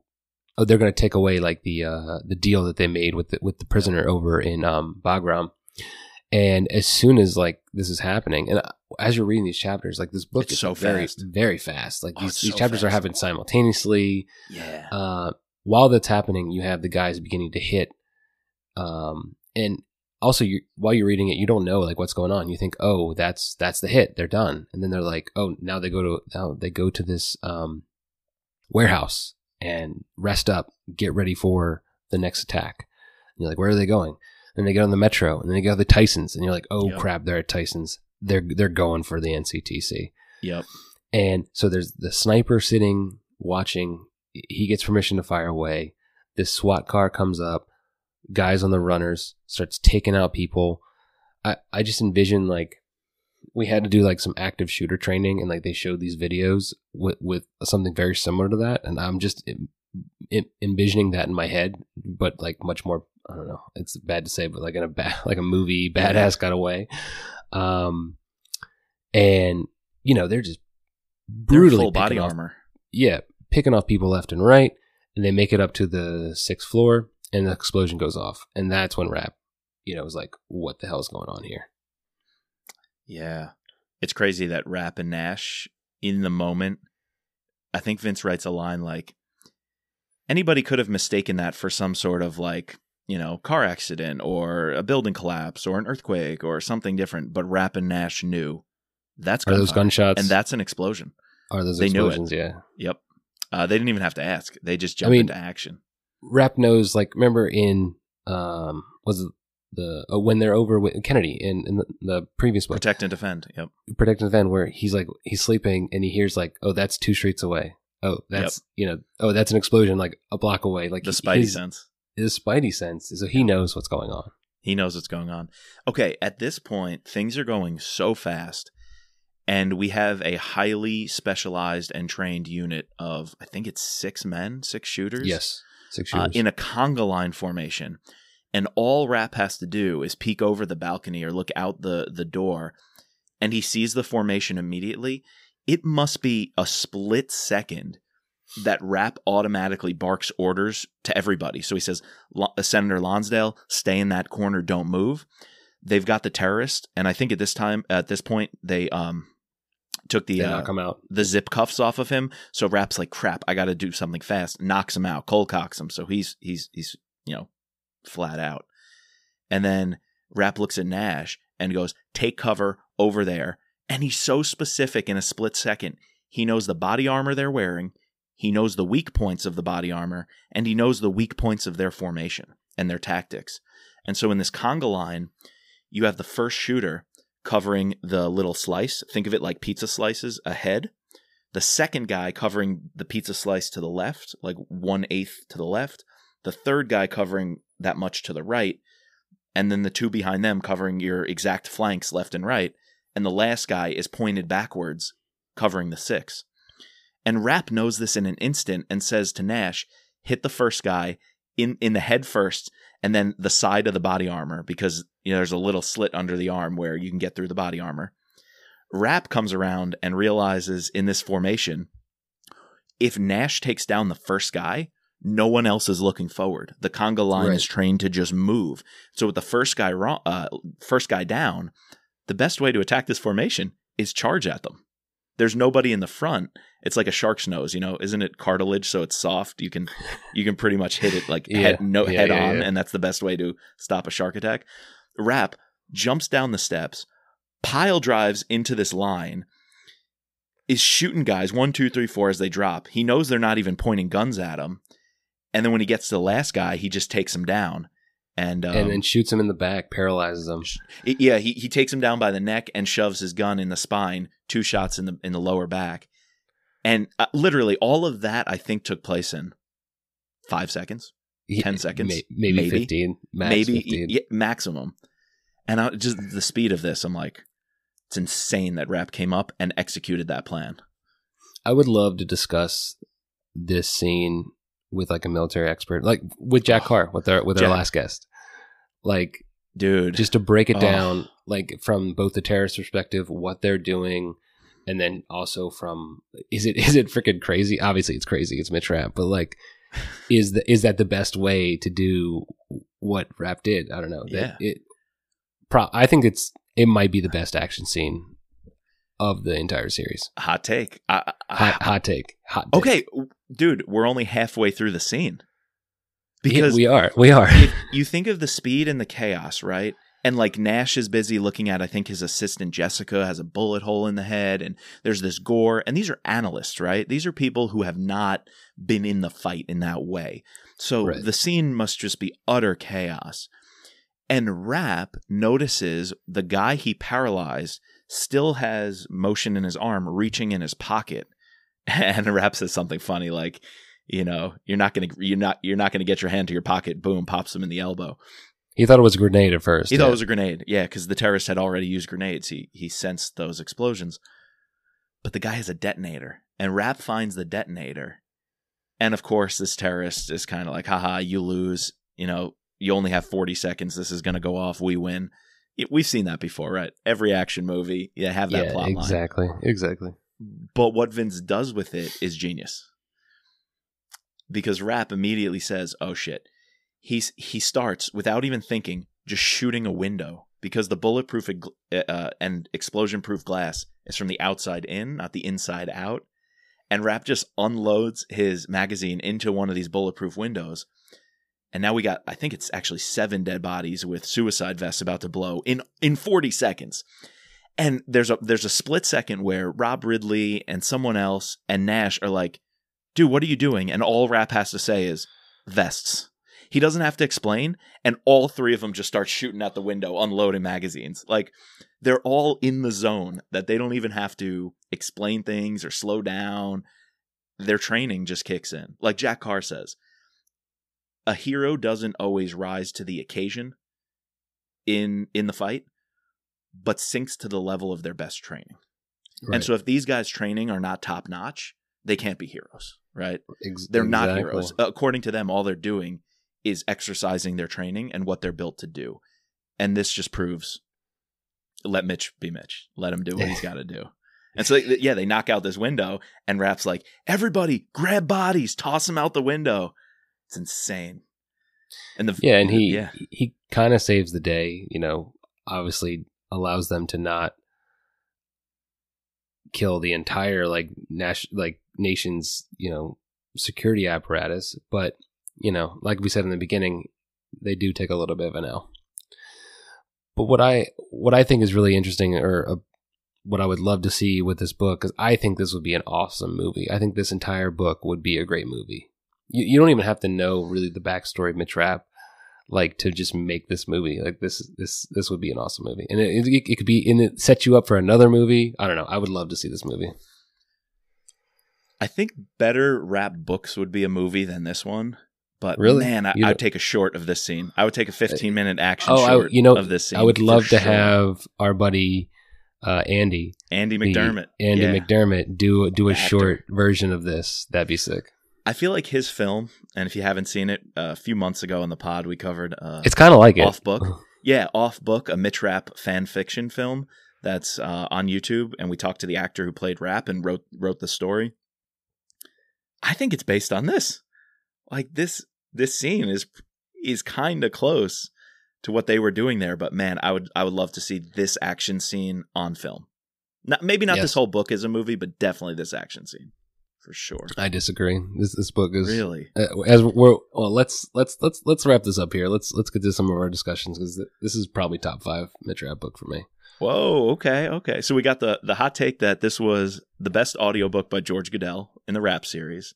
Speaker 1: oh, they're going to take away like the uh, the deal that they made with the, with the prisoner over in um, Bagram. And as soon as like this is happening, and uh, as you're reading these chapters, like this book
Speaker 2: It's
Speaker 1: is
Speaker 2: so
Speaker 1: very
Speaker 2: fast.
Speaker 1: very fast. Like
Speaker 2: Oh,
Speaker 1: these, these
Speaker 2: so
Speaker 1: chapters are happening simultaneously.
Speaker 2: Yeah.
Speaker 1: Uh, while that's happening, you have the guys beginning to hit, um, and also you while you're reading it, you don't know like what's going on. You think, oh, that's that's the hit, they're done, and then they're like, oh, now they go to now they go to this um, warehouse and rest up, get ready for the next attack. And you're like, where are they going? And they get on the metro, and then they go to the Tysons, and you're like, oh
Speaker 2: Yep.
Speaker 1: crap, they're at Tysons. They're they're going for the NCTC.
Speaker 2: Yep.
Speaker 1: And so there's the sniper sitting watching. He gets permission to fire away. This SWAT car comes up. Guys on the runners starts taking out people. I I just envision like we had to do like some active shooter training, and like they showed these videos with with something very similar to that. And I'm just envisioning that in my head, but like much more. I don't know. It's bad to say, but like in a bad like a movie, badass got away. Um, and you know they're just brutally
Speaker 2: full body
Speaker 1: off-
Speaker 2: armor.
Speaker 1: yeah, picking off people left and right, and they make it up to the sixth floor, and the explosion goes off, and that's when Rapp, you know, was like, "What the hell is going on here?"
Speaker 2: Yeah. It's crazy that Rapp and Nash in the moment. I think Vince writes a line like anybody could have mistaken that for some sort of like, you know, car accident or a building collapse or an earthquake or something different, but Rapp and Nash knew that's
Speaker 1: Are those gunshots?
Speaker 2: and that's an explosion.
Speaker 1: are those
Speaker 2: they
Speaker 1: explosions? Yeah,
Speaker 2: Yep. Uh, they didn't even have to ask. They just jumped
Speaker 1: mean-
Speaker 2: into action.
Speaker 1: Rapp knows. Like, remember in um, was it the uh, when they're over with Kennedy in in the, the previous book,
Speaker 2: Protect and defend. Yep.
Speaker 1: Protect and Defend, where he's like he's sleeping and he hears like, "Oh, that's two streets away." Oh, that's you know, oh, that's an explosion like a block away. Like
Speaker 2: The Spidey
Speaker 1: his,
Speaker 2: sense.
Speaker 1: his Spidey sense, is so he knows what's going on.
Speaker 2: He knows what's going on. Okay, at this point, things are going so fast, and we have a highly specialized and trained unit of, I think it's six men, six shooters.
Speaker 1: Yes, six
Speaker 2: uh, in a conga line formation. And all Rapp has to do is peek over the balcony or look out the, the door, and he sees the formation immediately. It must be a split second that Rapp automatically barks orders to everybody. So he says, uh, Senator Lonsdale, stay in that corner, don't move. They've got the terrorist, and I think at this time, at this point, they um took the uh,
Speaker 1: knock him out.
Speaker 2: the zip cuffs off of him. So Rapp's like, crap, I got to do something fast. Knocks him out, cold cocks him. So he's he's he's you know flat out. And then Rapp looks at Nash and goes, take cover over there. And he's so specific in a split second. He knows the body armor they're wearing. He knows the weak points of the body armor, and he knows the weak points of their formation and their tactics. And so in this conga line, you have the first shooter covering the little slice. Think of it like pizza slices ahead. The second guy covering the pizza slice to the left, like one eighth to the left. The third guy covering that much to the right. And then the two behind them covering your exact flanks left and right. And the last guy is pointed backwards, covering the six. And Rapp knows this in an instant and says to Nash, hit the first guy in, in the head first and then the side of the body armor because you know there's a little slit under the arm where you can get through the body armor. Rapp comes around and realizes in this formation, if Nash takes down the first guy, no one else is looking forward. The conga line
Speaker 1: Right.
Speaker 2: is trained to just move. So with the first guy wrong, uh, first guy down, the best way to attack this formation is charge at them. There's nobody in the front. It's like a shark's nose, you know, isn't it cartilage so it's soft? You can you can pretty much hit it like
Speaker 1: Yeah.
Speaker 2: head no
Speaker 1: Yeah,
Speaker 2: head
Speaker 1: yeah,
Speaker 2: on and that's the best way to stop a shark attack. Rapp jumps down the steps, pile drives into this line, is shooting guys one, two, three, four as they drop. He knows they're not even pointing guns at him. And then when he gets to the last guy, he just takes him down. And um,
Speaker 1: and then shoots him in the back, paralyzes him.
Speaker 2: it- yeah, he he takes him down by the neck and shoves his gun in the spine. Two shots in the in the lower back, and uh, literally all of that I think took place in five seconds, 10 seconds,
Speaker 1: may- maybe,
Speaker 2: maybe.
Speaker 1: fifteen, max
Speaker 2: maybe
Speaker 1: 15.
Speaker 2: yeah, maximum. And I, just the speed of this, I'm like, it's insane that Rapp came up and executed that plan.
Speaker 1: I would love to discuss this scene with like a military expert, like with Jack Carr, with our with our
Speaker 2: Jack.
Speaker 1: last guest. Like
Speaker 2: Dude,
Speaker 1: just to break it
Speaker 2: Oh.
Speaker 1: down, like from both the terrorist perspective, what they're doing, and then also from is it is it freaking crazy? Obviously, it's crazy. It's Mitch Rapp, but like, is the is that the best way to do what Rapp did? I don't know. That
Speaker 2: Yeah.
Speaker 1: It. Pro- I think it's it might be the best action scene of the entire series.
Speaker 2: hot take. I, I-
Speaker 1: Hot, hot take. Hot. Take.
Speaker 2: okay, dude, we're only halfway through the scene. Because
Speaker 1: we are, we are.
Speaker 2: you think of the speed and the chaos, right? And like Nash is busy looking at, I think his assistant Jessica has a bullet hole in the head, and there's this gore. And these are analysts, right? These are people who have not been in the fight in that way. So
Speaker 1: Right.
Speaker 2: the scene must just be utter chaos. And Rapp notices the guy he paralyzed still has motion in his arm reaching in his pocket. And Rapp says something funny like, you know, you're not gonna you're not you're not gonna get your hand to your pocket, boom, pops him in the elbow.
Speaker 1: He thought it was a grenade at first.
Speaker 2: He
Speaker 1: yeah.
Speaker 2: thought it was a grenade. Yeah, because the terrorist had already used grenades. He he sensed those explosions. But the guy has a detonator. And Rapp finds the detonator. And of course, this terrorist is kind of like, haha, you lose. You know, you only have 40 seconds. This is going to go off. We win. It- We've seen that before, right? Every action movie, you have that
Speaker 1: yeah,
Speaker 2: plot line.
Speaker 1: exactly, exactly.
Speaker 2: But what Vince does with it is genius. Because Rapp immediately says, "Oh shit." He's he starts without even thinking just shooting a window because the bulletproof uh, and explosion-proof glass is from the outside in, not the inside out. And Rapp just unloads his magazine into one of these bulletproof windows. And now we got I think it's actually 7 dead bodies with suicide vests about to blow in in 40 seconds and there's a there's a split second where Rob Ridley and someone else and Nash are like, "Dude, what are you doing?" And all Rapp has to say is vests. He doesn't have to explain, and all three of them just start shooting out the window, unloading magazines. Like they're all in the zone that they don't even have to explain things or slow down. Their training just kicks in. Like Jack Carr says, a hero doesn't always rise to the occasion in in the fight but sinks to the level of their best training.
Speaker 1: Right.
Speaker 2: And so if these guys' training are not top notch, they can't be heroes, right?
Speaker 1: Ex-
Speaker 2: They're not heroes. According to them, all they're doing is exercising their training and what they're built to do. And this just proves let Mitch be Mitch. Let him do what he's got to do. And so, yeah, they knock out this window, and Rapp's like, everybody grab bodies, toss them out the window. It's insane. And the
Speaker 1: Yeah, and he
Speaker 2: yeah,
Speaker 1: he kind of saves the day. You know, obviously allows them to not kill the entire like nas- like nation's you know security apparatus, but you know, like we said in the beginning, they do take a little bit of an L. But what I what I think is really interesting, or uh, what I would love to see with this book, because I think this would be an awesome movie. I think this entire book would be a great movie. You, you don't even have to know really the backstory of Mitch Rapp, like to just make this movie. Like this this this would be an awesome movie, and it, it, it could be and it set you up for another movie. I don't know. I would love to see this movie.
Speaker 2: I think better Rapp books would be a movie than this one. But
Speaker 1: Really?
Speaker 2: man, I, I'd take a short of this scene. I would take a 15 minute action
Speaker 1: Oh, I,
Speaker 2: short
Speaker 1: you know,
Speaker 2: of this scene.
Speaker 1: I would love to
Speaker 2: sure.
Speaker 1: have our buddy uh, Andy
Speaker 2: Andy McDermott.
Speaker 1: Andy
Speaker 2: Yeah.
Speaker 1: McDermott do do a
Speaker 2: actor.
Speaker 1: short version of this. That'd be sick.
Speaker 2: I feel like his film, and if you haven't seen it, a few months ago on the pod, we covered uh,
Speaker 1: It's kind of like it.
Speaker 2: Off Book. Yeah, Off Book, a Mitch Rapp fan fiction film that's uh, on YouTube, and we talked to the actor who played Rapp and wrote wrote the story. I think it's based on this. Like this this scene is is kind of close to what they were doing there, but man, I would I would love to see this action scene on film. Not maybe not
Speaker 1: Yes.
Speaker 2: this whole book as a movie, but definitely this action scene for sure.
Speaker 1: I disagree. This this book is
Speaker 2: Really?
Speaker 1: uh, as we're well. Let's let's let's let's wrap this up here. Let's let's get to some of our discussions because this is probably top five Mitch Rapp book for me.
Speaker 2: Whoa, okay, okay. So we got the the hot take that this was the best audiobook by George Guidall in the Rapp series.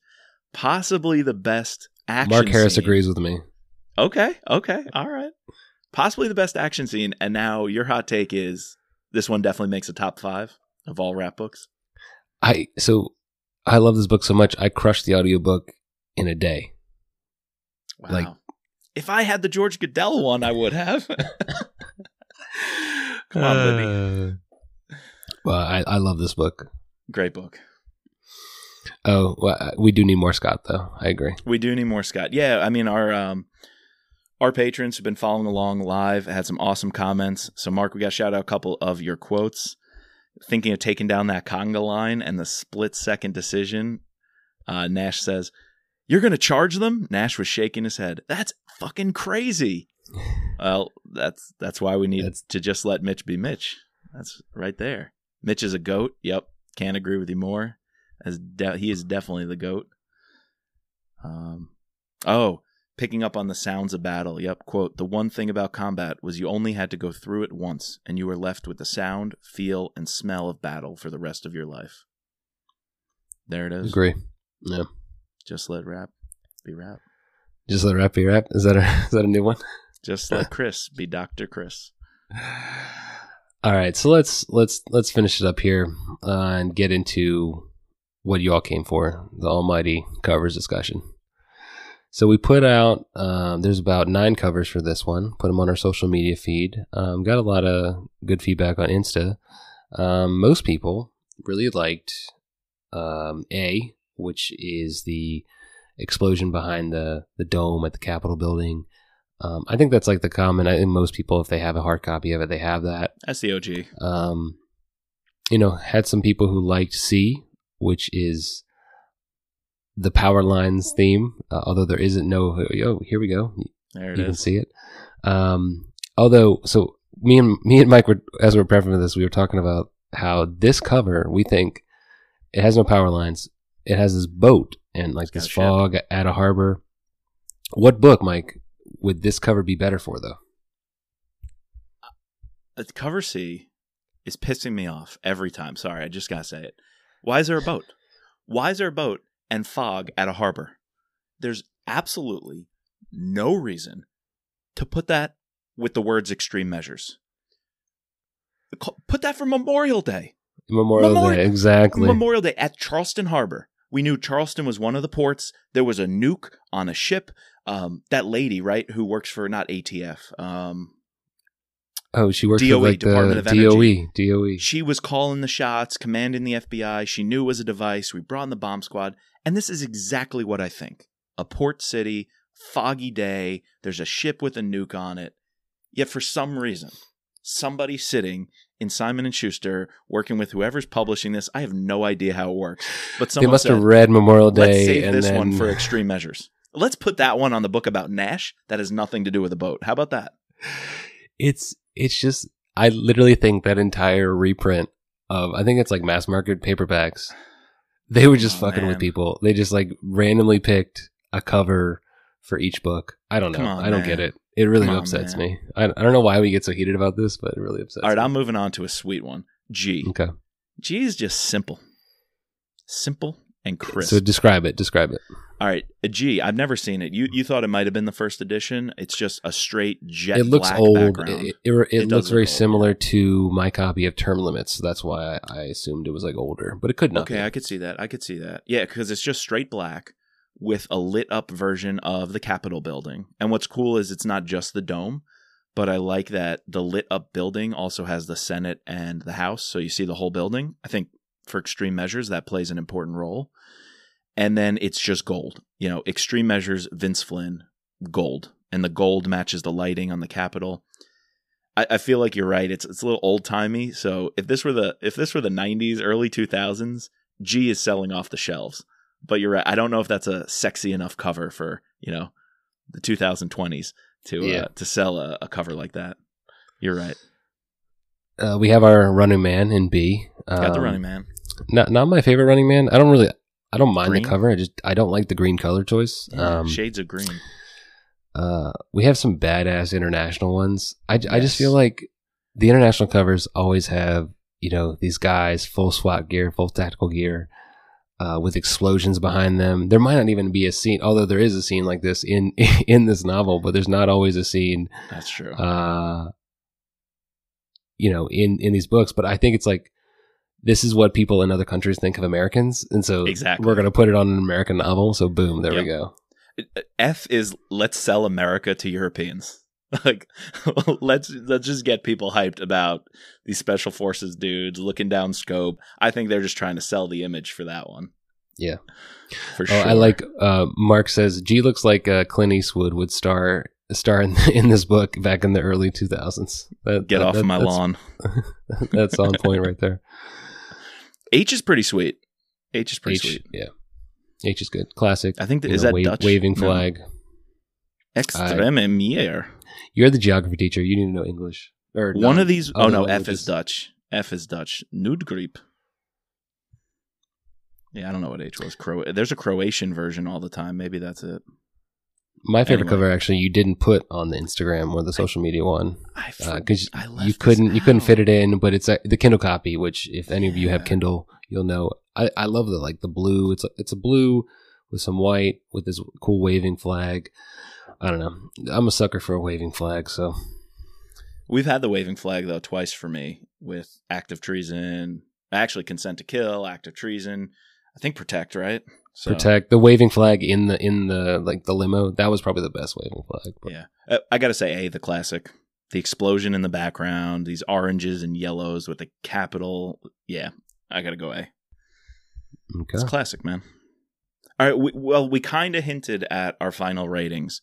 Speaker 2: Possibly the best action
Speaker 1: Mark Harris
Speaker 2: scene.
Speaker 1: agrees with me.
Speaker 2: Okay, okay, all right. Possibly the best action scene, and now your hot take is this one definitely makes a top five of all Rapp books.
Speaker 1: I so I love this book so much. I crushed the audiobook in a day.
Speaker 2: Wow.
Speaker 1: Like-
Speaker 2: if I had the George Guidall one, I would have. Come on, Libby.
Speaker 1: Uh, well, I, I love this book.
Speaker 2: Great book.
Speaker 1: Oh, well, we do need more Scott, though. I agree.
Speaker 2: We do need more Scott. Yeah, I mean our um our patrons have been following along live, had some awesome comments. So Mark, we got to shout out a couple of your quotes. Thinking of taking down that conga line and the split second decision. Uh, Nash says, You're gonna charge them? Nash was shaking his head. That's fucking crazy. Well, that's that's why we need
Speaker 1: That's-
Speaker 2: to just let Mitch be Mitch. That's right there. Mitch is a goat. Yep. Can't agree with you more. As de- he is definitely the goat. Um, oh, picking up on the sounds of battle. Yep. Quote: The one thing about combat was you only had to go through it once, and you were left with the sound, feel, and smell of battle for the rest of your life. There it is.
Speaker 1: Agree. Yeah.
Speaker 2: Just let Rapp be Rapp.
Speaker 1: Just let Rapp be Rapp. Is that a is that a new one?
Speaker 2: Just let Chris be Doctor Chris.
Speaker 1: All right, so let's let's let's finish it up here uh, and get into what you all came for, the almighty covers discussion. So we put out um, there's about nine covers for this one. Put them on our social media feed. Um, got a lot of good feedback on Insta. Um, most people really liked um, A, which is the explosion behind the the dome at the Capitol building. Um, I think that's like the common. I think most people, if they have a hard copy of it, they have that.
Speaker 2: That's the OG.
Speaker 1: Um, you know, had some people who liked C, which is the power lines theme. Uh, although there isn't no. Oh, here we go.
Speaker 2: There it
Speaker 1: you can see it. Um, although, so me and me and Mike were as we were prepping for this, we were talking about how this cover we think it has no power lines. It has this boat and like
Speaker 2: got
Speaker 1: this
Speaker 2: ship.
Speaker 1: fog at a harbor. What book, Mike, would this cover be better for though?
Speaker 2: Uh, cover C is pissing me off every time. Sorry, I just gotta say it. Why is there a boat? Why is there a boat and fog at a harbor? There's absolutely no reason to put that with the words extreme measures. Put that for Memorial Day.
Speaker 1: Memorial,
Speaker 2: Memorial-
Speaker 1: Day, exactly.
Speaker 2: Memorial Day at Charleston Harbor. We knew Charleston was one of the ports. There was a nuke on a ship. Um, that lady, right, who works for not ATF, um,
Speaker 1: oh, she worked
Speaker 2: DOE,
Speaker 1: for like
Speaker 2: Department of
Speaker 1: the
Speaker 2: Energy.
Speaker 1: DOE. DOE.
Speaker 2: She was calling the shots, commanding the FBI. She knew it was a device. We brought in the bomb squad. And this is exactly what I think. A port city, foggy day, there's a ship with a nuke on it. Yet for some reason, somebody sitting in Simon and Schuster working with whoever's publishing this, I have no idea how it works. But
Speaker 1: They must
Speaker 2: said,
Speaker 1: have read Memorial Day
Speaker 2: let's save
Speaker 1: and
Speaker 2: this
Speaker 1: then
Speaker 2: one for extreme measures. Let's put that one on the book about Nash that has nothing to do with a boat. How about that?
Speaker 1: it's it's just I literally think that entire reprint of I think it's like mass market paperbacks. They were just
Speaker 2: Oh,
Speaker 1: fucking with people. They just like randomly picked a cover for each book. I don't know.
Speaker 2: On,
Speaker 1: I don't
Speaker 2: man.
Speaker 1: get it. It really
Speaker 2: Come
Speaker 1: upsets
Speaker 2: man.
Speaker 1: me. I, I don't know why we get so heated about this, but it really upsets
Speaker 2: All right,
Speaker 1: me.
Speaker 2: I'm moving on to a sweet one. G.
Speaker 1: okay.
Speaker 2: G is just simple. Simple and crisp.
Speaker 1: So describe it. Describe it.
Speaker 2: All right, uh, a G. I've never seen it. You you thought it might have been the first edition. It's just a straight jet
Speaker 1: it looks
Speaker 2: black
Speaker 1: old.
Speaker 2: background.
Speaker 1: It, it, it,
Speaker 2: It
Speaker 1: looks very
Speaker 2: old.
Speaker 1: similar to my copy of Term Limits. So that's why I, I assumed it was like older, but it could not.
Speaker 2: okay,
Speaker 1: be.
Speaker 2: I could see that. I could see that. Yeah, because it's just straight black with a lit up version of the Capitol building. And what's cool is it's not just the dome, but I like that the lit up building also has the Senate and the House, so you see the whole building. I think for extreme measures that plays an important role. And then it's just gold. You know, extreme measures, Vince Flynn, gold. And the gold matches the lighting on the Capitol. I, I feel like you're right. It's it's a little old timey. So if this were the if this were the '90s, early 2000s, G is selling off the shelves. But you're right. I don't know if that's a sexy enough cover for you know the 2020s to
Speaker 1: Yeah.
Speaker 2: uh, to sell a, a cover like that. You're right.
Speaker 1: Uh, we have our Running Man in B.
Speaker 2: Got the
Speaker 1: Um,
Speaker 2: running man.
Speaker 1: Not not my favorite Running Man. I don't really. I don't mind
Speaker 2: Green?
Speaker 1: the cover. I just I don't like the green color choice.
Speaker 2: Yeah,
Speaker 1: um,
Speaker 2: shades of green.
Speaker 1: uh, we have some badass international ones. I, I just feel like the international covers always have you know these guys full SWAT gear, full tactical gear. uh, with explosions behind them. There might not even be a scene, although there is a scene like this in in this novel, but there's not always a scene.
Speaker 2: That's true.
Speaker 1: Uh, you know, in in these books, but I think it's like this is what people in other countries think of Americans, and so
Speaker 2: Exactly.
Speaker 1: we're going to put it on an American novel. So boom, there we go.
Speaker 2: F is let's sell America to Europeans. Like let's let's just get people hyped about these special forces dudes looking down scope. I think they're just trying to sell the image for that one.
Speaker 1: Yeah.
Speaker 2: For
Speaker 1: Oh,
Speaker 2: sure.
Speaker 1: I like uh, Mark says G looks like uh, Clint Eastwood would star star in, in this book back in the early 2000s. That,
Speaker 2: get
Speaker 1: that-
Speaker 2: off
Speaker 1: that-
Speaker 2: my
Speaker 1: that's-
Speaker 2: lawn.
Speaker 1: That's on point right there.
Speaker 2: H is pretty sweet. H is pretty
Speaker 1: H,
Speaker 2: sweet.
Speaker 1: yeah, H is good. Classic.
Speaker 2: I think that, is
Speaker 1: know,
Speaker 2: that
Speaker 1: wa-
Speaker 2: Dutch?
Speaker 1: waving
Speaker 2: No.
Speaker 1: flag.
Speaker 2: Extreme mier.
Speaker 1: You're the geography teacher. You need to know English. Or
Speaker 2: One
Speaker 1: no,
Speaker 2: of these. Oh no, F is Dutch. F is Dutch. Nude Yeah, I don't know what H was. Cro- There's a Croatian version all the time. Maybe that's it.
Speaker 1: My favorite
Speaker 2: Anyway.
Speaker 1: cover actually you didn't put on the Instagram or the social media one because
Speaker 2: I
Speaker 1: Uh, you couldn't you couldn't fit it in, but it's a, the Kindle copy. Which if any of you have Kindle, you'll know. I, I love the like the blue. It's a, it's a blue with some white with this cool waving flag. I don't know. I'm a sucker for a waving flag. So
Speaker 2: We've had the waving flag though twice for me with act of treason, actually consent to kill, act of treason. I think protect, right? So,
Speaker 1: protect the waving flag in the in the like the limo. That was probably the best waving flag. But
Speaker 2: Yeah, Uh, I got to say, a the classic, the explosion in the background, these oranges and yellows with the capital. Yeah, I got to go A.
Speaker 1: Okay.
Speaker 2: It's classic, man. All right. We, well, we kind of hinted at our final ratings.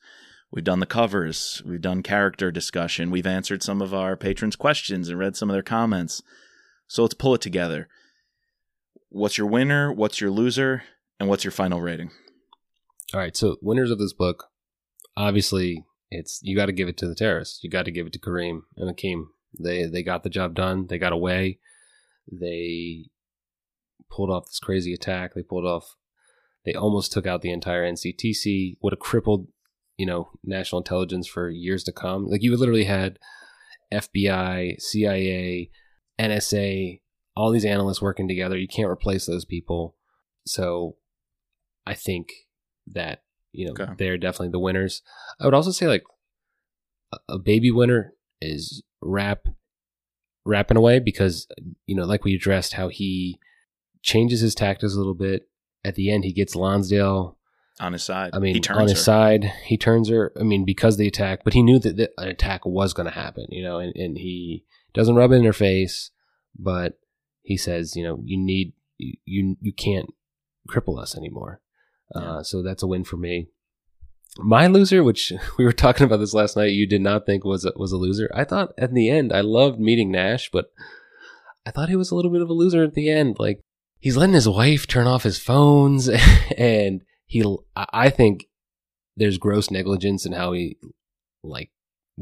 Speaker 2: We've done the covers. We've done character discussion. We've answered some of our patrons' questions and read some of their comments. So let's pull it together. What's your winner? What's your loser? And what's your final rating?
Speaker 1: All right, so winners of this book, obviously, it's you got to give it to the terrorists. You got to give it to Kareem and Akeem. They they got the job done. They got away. They pulled off this crazy attack. They pulled off. They almost took out the entire NCTC. Would have crippled, you know, national intelligence for years to come. Like you literally had FBI, CIA, NSA, all these analysts working together. You can't replace those people. So I think that you know
Speaker 2: Okay.
Speaker 1: they're definitely the winners. I would also say like a- baby winner is Rapp rapping away because you know like we addressed how he changes his tactics a little bit. At the end, he gets Lonsdale.
Speaker 2: On his side.
Speaker 1: I mean,
Speaker 2: he turns
Speaker 1: on his
Speaker 2: her.
Speaker 1: side, he turns her. I mean, because the attack, but he knew that the, an attack was going to happen. You know, and, and he doesn't rub it in her face, but he says, you know, you need you you, you can't cripple us anymore.
Speaker 2: Yeah.
Speaker 1: Uh, so that's a win for me. My loser, which we were talking about this last night, you did not think was a, was a loser. I thought at the end, I loved meeting Nash, but I thought he was a little bit of a loser at the end. Like he's letting his wife turn off his phones, and he, I I think there's gross negligence in how he like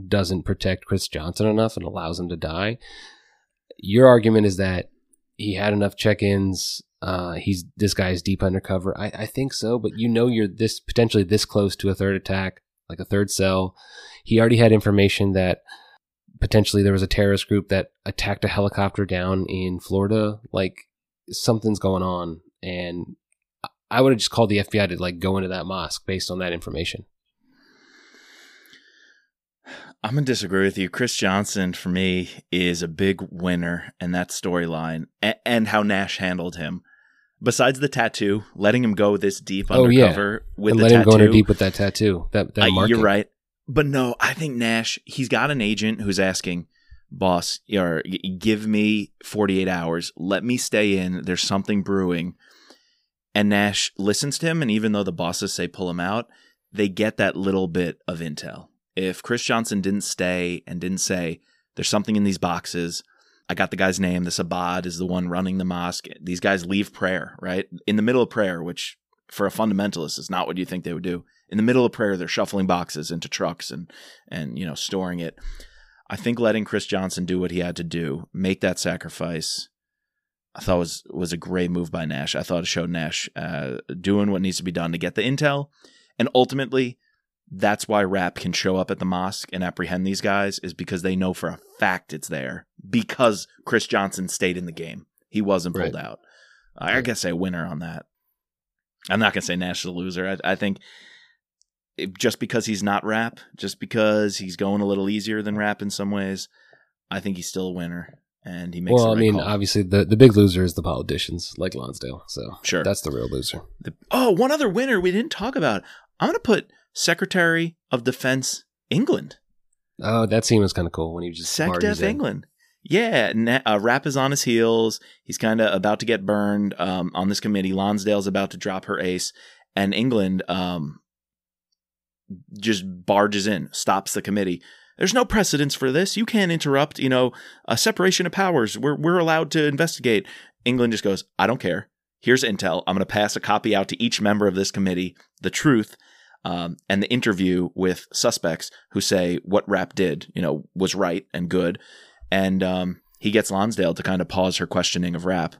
Speaker 1: doesn't protect Chris Johnson enough and allows him to die. Your argument is that he had enough check-ins. Uh, he's this guy's deep undercover. I, I think so, but you know you're this potentially this close to a third attack, like a third cell. He already had information that potentially there was a terrorist group that attacked a helicopter down in Florida. Like something's going on, and I- would have just called the FBI to like go into that mosque based on that information.
Speaker 2: I'm gonna disagree with you. Chris Johnson for me is a big winner in that storyline, a- and how Nash handled him. Besides the tattoo, letting him go this deep
Speaker 1: Oh, yeah.
Speaker 2: undercover with
Speaker 1: and
Speaker 2: the
Speaker 1: let him
Speaker 2: tattoo.
Speaker 1: go deep with that tattoo. That that
Speaker 2: Uh, you're right, but no, I think Nash. He's got an agent who's asking, "Boss, or give me 48 hours. Let me stay in. There's something brewing." And Nash listens to him, and even though the bosses say pull him out, they get that little bit of intel. If Chris Johnson didn't stay and didn't say, "There's something in these boxes," I got the guy's name. This Abad is the one running the mosque. These guys leave prayer right? In the middle of prayer, which for a fundamentalist is not what you think they would do. In the middle of prayer they're shuffling boxes into trucks and and you know storing it. I think letting chris johnson do what he had to do make that sacrifice i thought was was a great move by nash. I thought it showed nash uh, doing what needs to be done to get the intel. And ultimately that's why rapp can show up at the mosque and apprehend these guys is because they know for a fact it's there because chris johnson stayed in the game he wasn't pulled
Speaker 1: Right.
Speaker 2: out i
Speaker 1: Right.
Speaker 2: guess a winner on that I'm not gonna say Nash is a loser. I, I think it, just because he's not Rapp, just because he's going a little easier than Rapp in some ways, I think he's still a winner. And he makes.
Speaker 1: Well,
Speaker 2: the
Speaker 1: I mean,
Speaker 2: call.
Speaker 1: obviously the the big loser is the politicians like Lonsdale. So
Speaker 2: Sure.
Speaker 1: that's the real loser.
Speaker 2: The- oh, one other winner we didn't talk about. I'm gonna put Secretary of Defense England.
Speaker 1: Oh, that scene was kind of cool when he just
Speaker 2: Sec Def. England. Yeah, Na- uh, Rapp is on his heels. He's kind of about to get burned um, on this committee. Lonsdale's about to drop her ace, and England um, just barges in, stops the committee. There's no precedence for this. You can't interrupt. You know, a separation of powers. We're we're allowed to investigate. England just goes, I don't care. Here's intel. I'm going to pass a copy out to each member of this committee. The truth. Um, and the interview with suspects who say what Rapp did, you know, was right and good. And um, he gets Lonsdale to kind of pause her questioning of Rapp,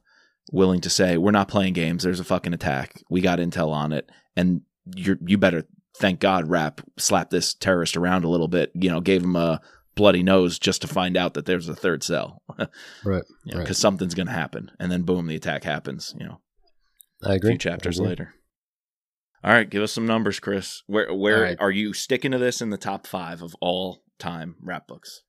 Speaker 2: willing to say, "We're not playing games. There's a fucking attack. We got intel on it, and you you better thank God Rapp slapped this terrorist around a little bit. You know, gave him a bloody nose just to find out that there's a third cell,
Speaker 1: Right.
Speaker 2: because
Speaker 1: Right.
Speaker 2: something's going to happen. And then boom, the attack happens. You know,
Speaker 1: I agree.
Speaker 2: few chapters
Speaker 1: agree.
Speaker 2: later. All right, give us some numbers, Chris. Where where
Speaker 1: right.
Speaker 2: are you sticking to this in the top five of all time Rapp books?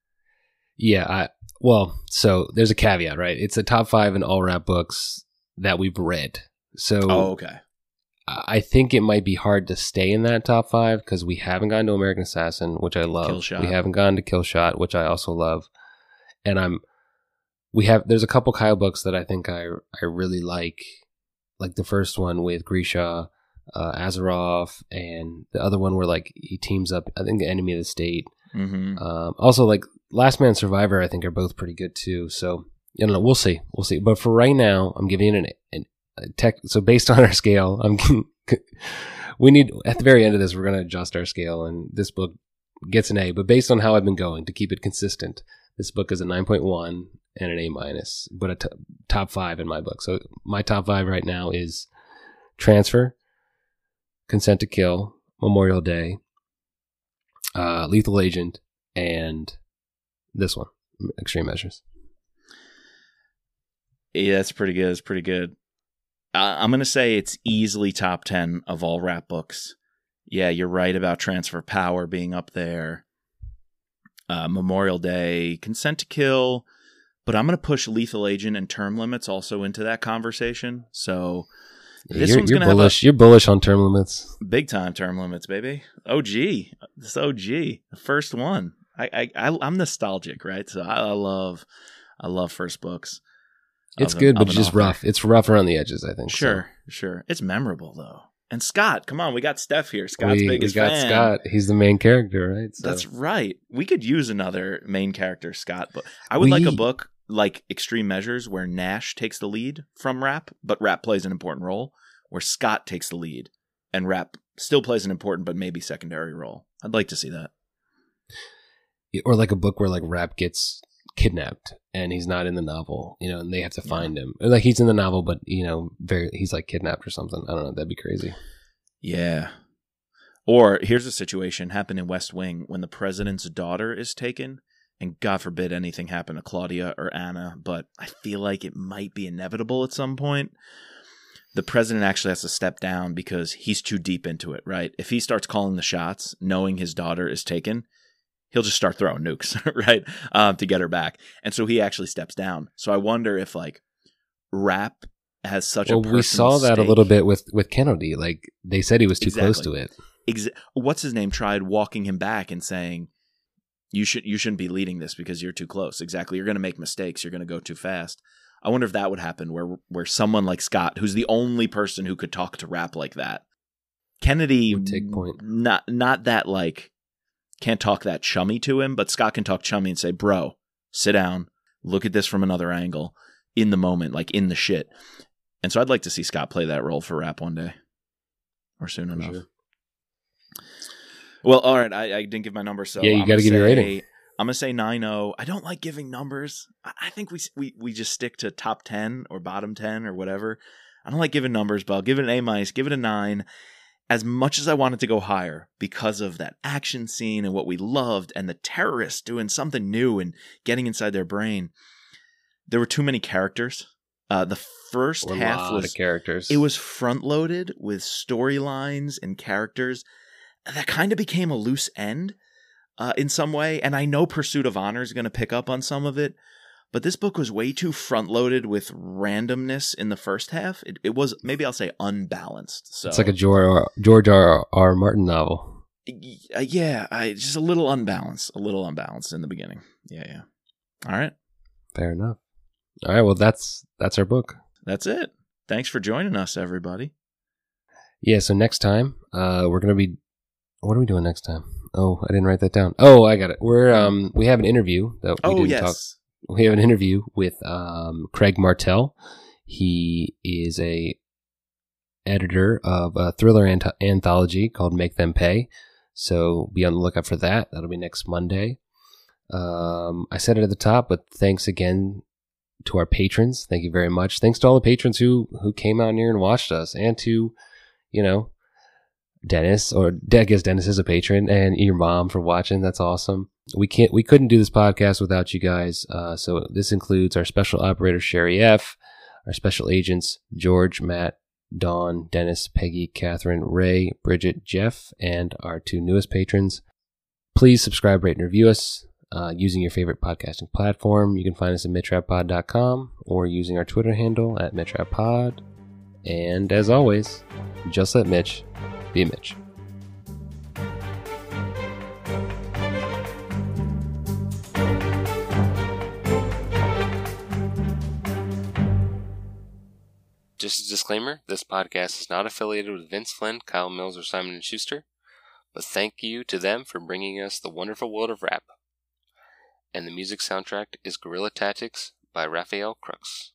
Speaker 1: Yeah. I well, so there's a caveat, right? It's a top five in all Rapp books that we've read. So
Speaker 2: Oh, okay.
Speaker 1: I think it might be hard to stay in that top five because we haven't gone to American Assassin, which I love.
Speaker 2: Killshot.
Speaker 1: We haven't gone to Killshot, which I also love. And I'm we have there's a couple Kyle books that I think I I really like. Like the first one with Grisha, uh, Azarov, and the other one where like he teams up. I think the Enemy of the State.
Speaker 2: Mm-hmm.
Speaker 1: Um, also, like Last Man Survivor, I think are both pretty good too. So you know, we'll see, we'll see. But for right now, I'm giving it an, an a tech. So based on our scale, I'm we need at the very end of this, we're going to adjust our scale, and this book gets an A. But based on how I've been going to keep it consistent, this book is a 9.1 and an A minus, but a t- top five in my book. So my top five right now is Transfer, Consent to Kill, Memorial Day, uh, Lethal Agent, and this one, Extreme Measures.
Speaker 2: Yeah, that's pretty good. It's pretty good. Uh, I'm gonna say it's easily top ten of all Rapp books. Yeah, you're right about Transfer Power being up there. Uh, Memorial Day, Consent to Kill, but I'm gonna push Lethal Agent and Term Limits also into that conversation. So This
Speaker 1: you're
Speaker 2: one's
Speaker 1: you're
Speaker 2: gonna have a-
Speaker 1: bullish. You're bullish on term limits.
Speaker 2: big time Term Limits, baby. OG, this OG, the first one. I, I, I'm nostalgic, right? So I, I love, I love first books.
Speaker 1: It's good, but it's just
Speaker 2: author.
Speaker 1: rough. It's rough around the edges. I think. so.
Speaker 2: Sure, sure. It's memorable though. And Scott, come on, we got Steph here. Scott's
Speaker 1: we,
Speaker 2: biggest
Speaker 1: we got
Speaker 2: fan.
Speaker 1: Scott. He's the main character, right? So-
Speaker 2: That's right. We could use another main character, Scott. But I would like a book like Extreme Measures, where Nash takes the lead from Rapp, but Rapp plays an important role. Where Scott takes the lead, and Rapp still plays an important but maybe secondary role. I'd like to see that.
Speaker 1: Or like a book where like Rapp gets kidnapped and he's not in the novel, you know, and they have to
Speaker 2: Yeah.
Speaker 1: find him. Or like he's in the novel, but you know, very he's like kidnapped or something. I don't know. That'd be crazy.
Speaker 2: Yeah. Or here's a situation happened in West Wing when the president's daughter is taken, and God forbid anything happen to Claudia or Anna, but I feel like it might be inevitable at some point. The president actually has to step down because he's too deep into it, right? If he starts calling the shots, knowing his daughter is taken, he'll just start throwing nukes, right? Um, to get her back. And so he actually steps down. So I wonder if like rapp has such
Speaker 1: Well,
Speaker 2: a
Speaker 1: we saw that a little bit with with Kennedy. Like they said he was too close to it.
Speaker 2: ex- what's his name tried walking him back and saying you should you shouldn't be leading this because you're too close exactly you're going to make mistakes you're going to go too fast i wonder if that would happen where where someone like scott who's the only person who could talk to rapp like that kennedy
Speaker 1: Would take point.
Speaker 2: not not that like can't talk that chummy to him but scott can talk chummy and say bro sit down look at this from another angle in the moment like in the shit and so i'd like to see scott play that role for rapp one day or soon
Speaker 1: For
Speaker 2: enough
Speaker 1: sure.
Speaker 2: well, all right. I, I didn't give my number, so
Speaker 1: Yeah, you gotta
Speaker 2: gonna
Speaker 1: give your
Speaker 2: say-
Speaker 1: rating.
Speaker 2: I'm gonna say 9-0. I don't like giving numbers. I, I think we we we just stick to top ten or bottom ten or whatever. I don't like giving numbers, but I'll give it an A minus. Give it a nine. As much as I wanted to go higher because of that action scene and what we loved, and the terrorists doing something new and getting inside their brain, there were too many characters Uh, the first
Speaker 1: A
Speaker 2: half
Speaker 1: lot
Speaker 2: was
Speaker 1: of characters.
Speaker 2: it was front loaded with storylines and characters that kind of became a loose end uh, in some way. And I know Pursuit of Honor is going to pick up on some of it, but this book was way too front loaded with randomness in the first half. It, it was maybe I'll say unbalanced. So
Speaker 1: It's like a George George R. R. Martin novel.
Speaker 2: Uh, yeah, I just a little unbalanced, a little unbalanced in the beginning. Yeah, yeah. All right,
Speaker 1: Fair enough. All right. Well, that's that's our book.
Speaker 2: that's it. Thanks for joining us, everybody.
Speaker 1: Yeah. So next time, uh, we're gonna be. What are we doing next time? Oh, I didn't write that down. Oh, I got it. We're um, we have an interview that we
Speaker 2: oh
Speaker 1: didn't
Speaker 2: yes,
Speaker 1: talk we have an interview with um, Craig Martell. He is a editor of a thriller ant- anthology called Make Them Pay. So be on the lookout for that. That'll be next Monday. Um, I said it at the top, but thanks again to our patrons. Thank you very much. Thanks to all the patrons who who came out here and watched us, and to you know Dennis or I guess Dennis is a patron, and your mom for watching. That's awesome. We can't we couldn't do this podcast without you guys. Uh, so this includes our special operator sherry f our special agents george matt dawn dennis peggy catherine ray bridget jeff and our two newest patrons. Please subscribe rate and review us uh, using your favorite podcasting platform. You can find us at mitrappod.com or using our twitter handle at mitrappod. And as always just let mitch be mitch Just a disclaimer, this podcast is not affiliated with Vince Flynn, Kyle Mills, or Simon & Schuster, but thank you to them for bringing us the wonderful world of Rapp. And the music soundtrack is Guerrilla Tactics by Raphael Crooks.